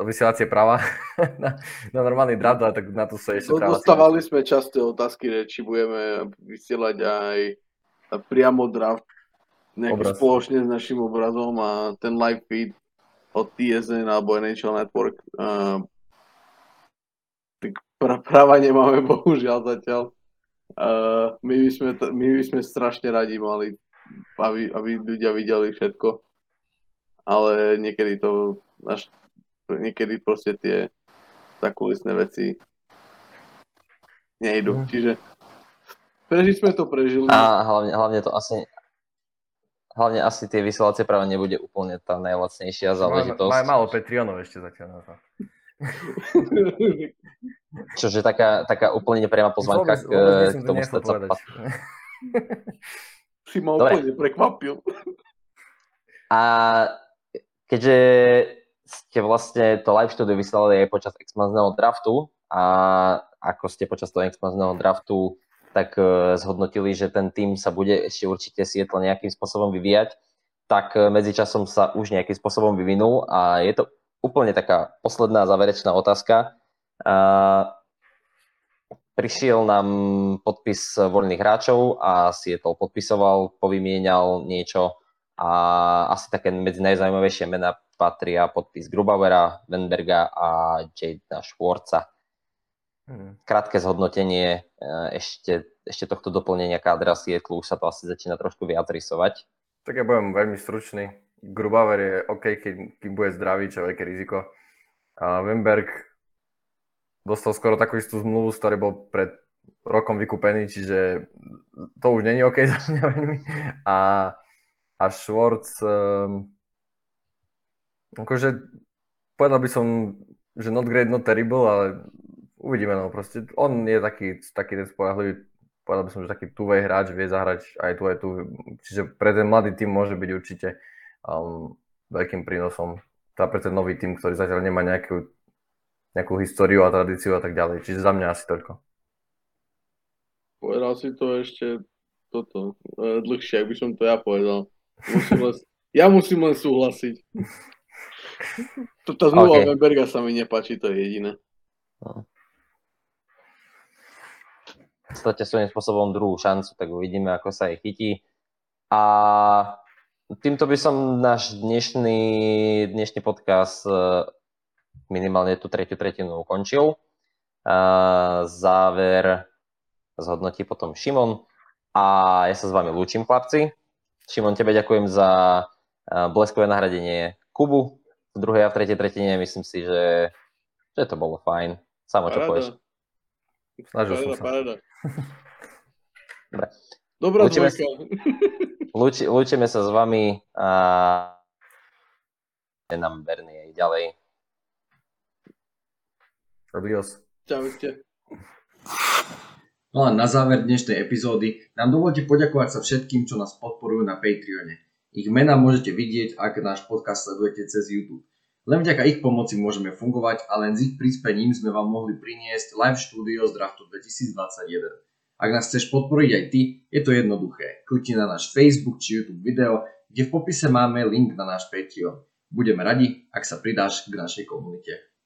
vysielacie práva *laughs* na, na normálny draft, ale tak na to sa ešte no, Dostávali sme časté otázky, či budeme vysielať aj priamo draft Obraz. spoločne s našim obrazom a ten live feed od TSN alebo NHL Network. Uh, tak práva nemáme *laughs* bohužiaľ zatiaľ. Uh, my, by sme, my by sme strašne radi mali, aby, aby ľudia videli všetko. Ale niekedy to až niekedy proste tie zakulisné veci nejdu. Mm. Čiže prežiť sme to prežili. A hlavne, hlavne to asi hlavne asi tie vysielacie práva nebude úplne tá najlacnejšia záležitosť. Máme málo Patreonov ešte zatiaľ na to. *laughs* Čože taká, taká úplne nepriama pozvanka k, k tomu stať *laughs* Si ma úplne prekvapil. A keďže ste vlastne to live štúdio vysielali aj počas expanzného draftu a ako ste počas toho expanzného draftu tak zhodnotili, že ten tým sa bude ešte určite Seattle nejakým spôsobom vyvíjať, tak medzičasom sa už nejakým spôsobom vyvinul a je to úplne taká posledná záverečná otázka. Prišiel nám podpis voľných hráčov a Seattle podpisoval, povymienial niečo a asi také medzi najzaujímavejšie mená patria podpis Grubauera, Wenberga a Jadena Schwarza. Hmm. Krátke zhodnotenie e, ešte, ešte tohto doplnenia kádra Seattle, už sa to asi začína trošku viac rysovať. Tak ja budem veľmi stručný. Grubauer je OK, keď, keď bude zdravý, čo je veľké riziko. A Wenberg dostal skoro takú istú zmluvu, z ktorej bol pred rokom vykúpený, čiže to už není OK *laughs* za mňa veľmi. A, a Schwartz, um, akože povedal by som, že not great, not terrible, ale uvidíme, no proste. On je taký, taký ten spolahlivý, povedal by som, že taký tuvej hráč, vie zahrať aj tu, aj tu. Čiže pre ten mladý tým môže byť určite um, veľkým prínosom. Tá pre ten nový tým, ktorý zatiaľ nemá nejakú nejakú históriu a tradíciu a tak ďalej. Čiže za mňa asi toľko. Povedal si to ešte toto, e, dlhšie, ak by som to ja povedal. Musím len, ja musím len súhlasiť. Tá zmluva okay. Weberga sa mi nepáči, to je jediné. No. Dostate svojím spôsobom druhú šancu, tak uvidíme, ako sa jej chytí. A týmto by som náš dnešný, dnešný podcast e, minimálne tú tretiu tretinu ukončil. Záver zhodnotí potom Šimon a ja sa s vami lúčim, chlapci. Šimon, tebe ďakujem za bleskové nahradenie Kubu v druhej a v tretej tretine. Myslím si, že, že to bolo fajn. Samo, čo povieš? Snažil som sa. *laughs* Dobre. Dobrá lúčime, sa, *laughs* lúči, lúčime sa s vami a nám verný aj ďalej. Adios. Čaute. No a na záver dnešnej epizódy nám dovolte poďakovať sa všetkým, čo nás podporujú na Patreone. Ich mena môžete vidieť, ak náš podcast sledujete cez YouTube. Len vďaka ich pomoci môžeme fungovať a len s ich prispením sme vám mohli priniesť live štúdio z draftu 2021. Ak nás chceš podporiť aj ty, je to jednoduché. Klikni na náš Facebook či YouTube video, kde v popise máme link na náš Patreon. Budeme radi, ak sa pridáš k našej komunite.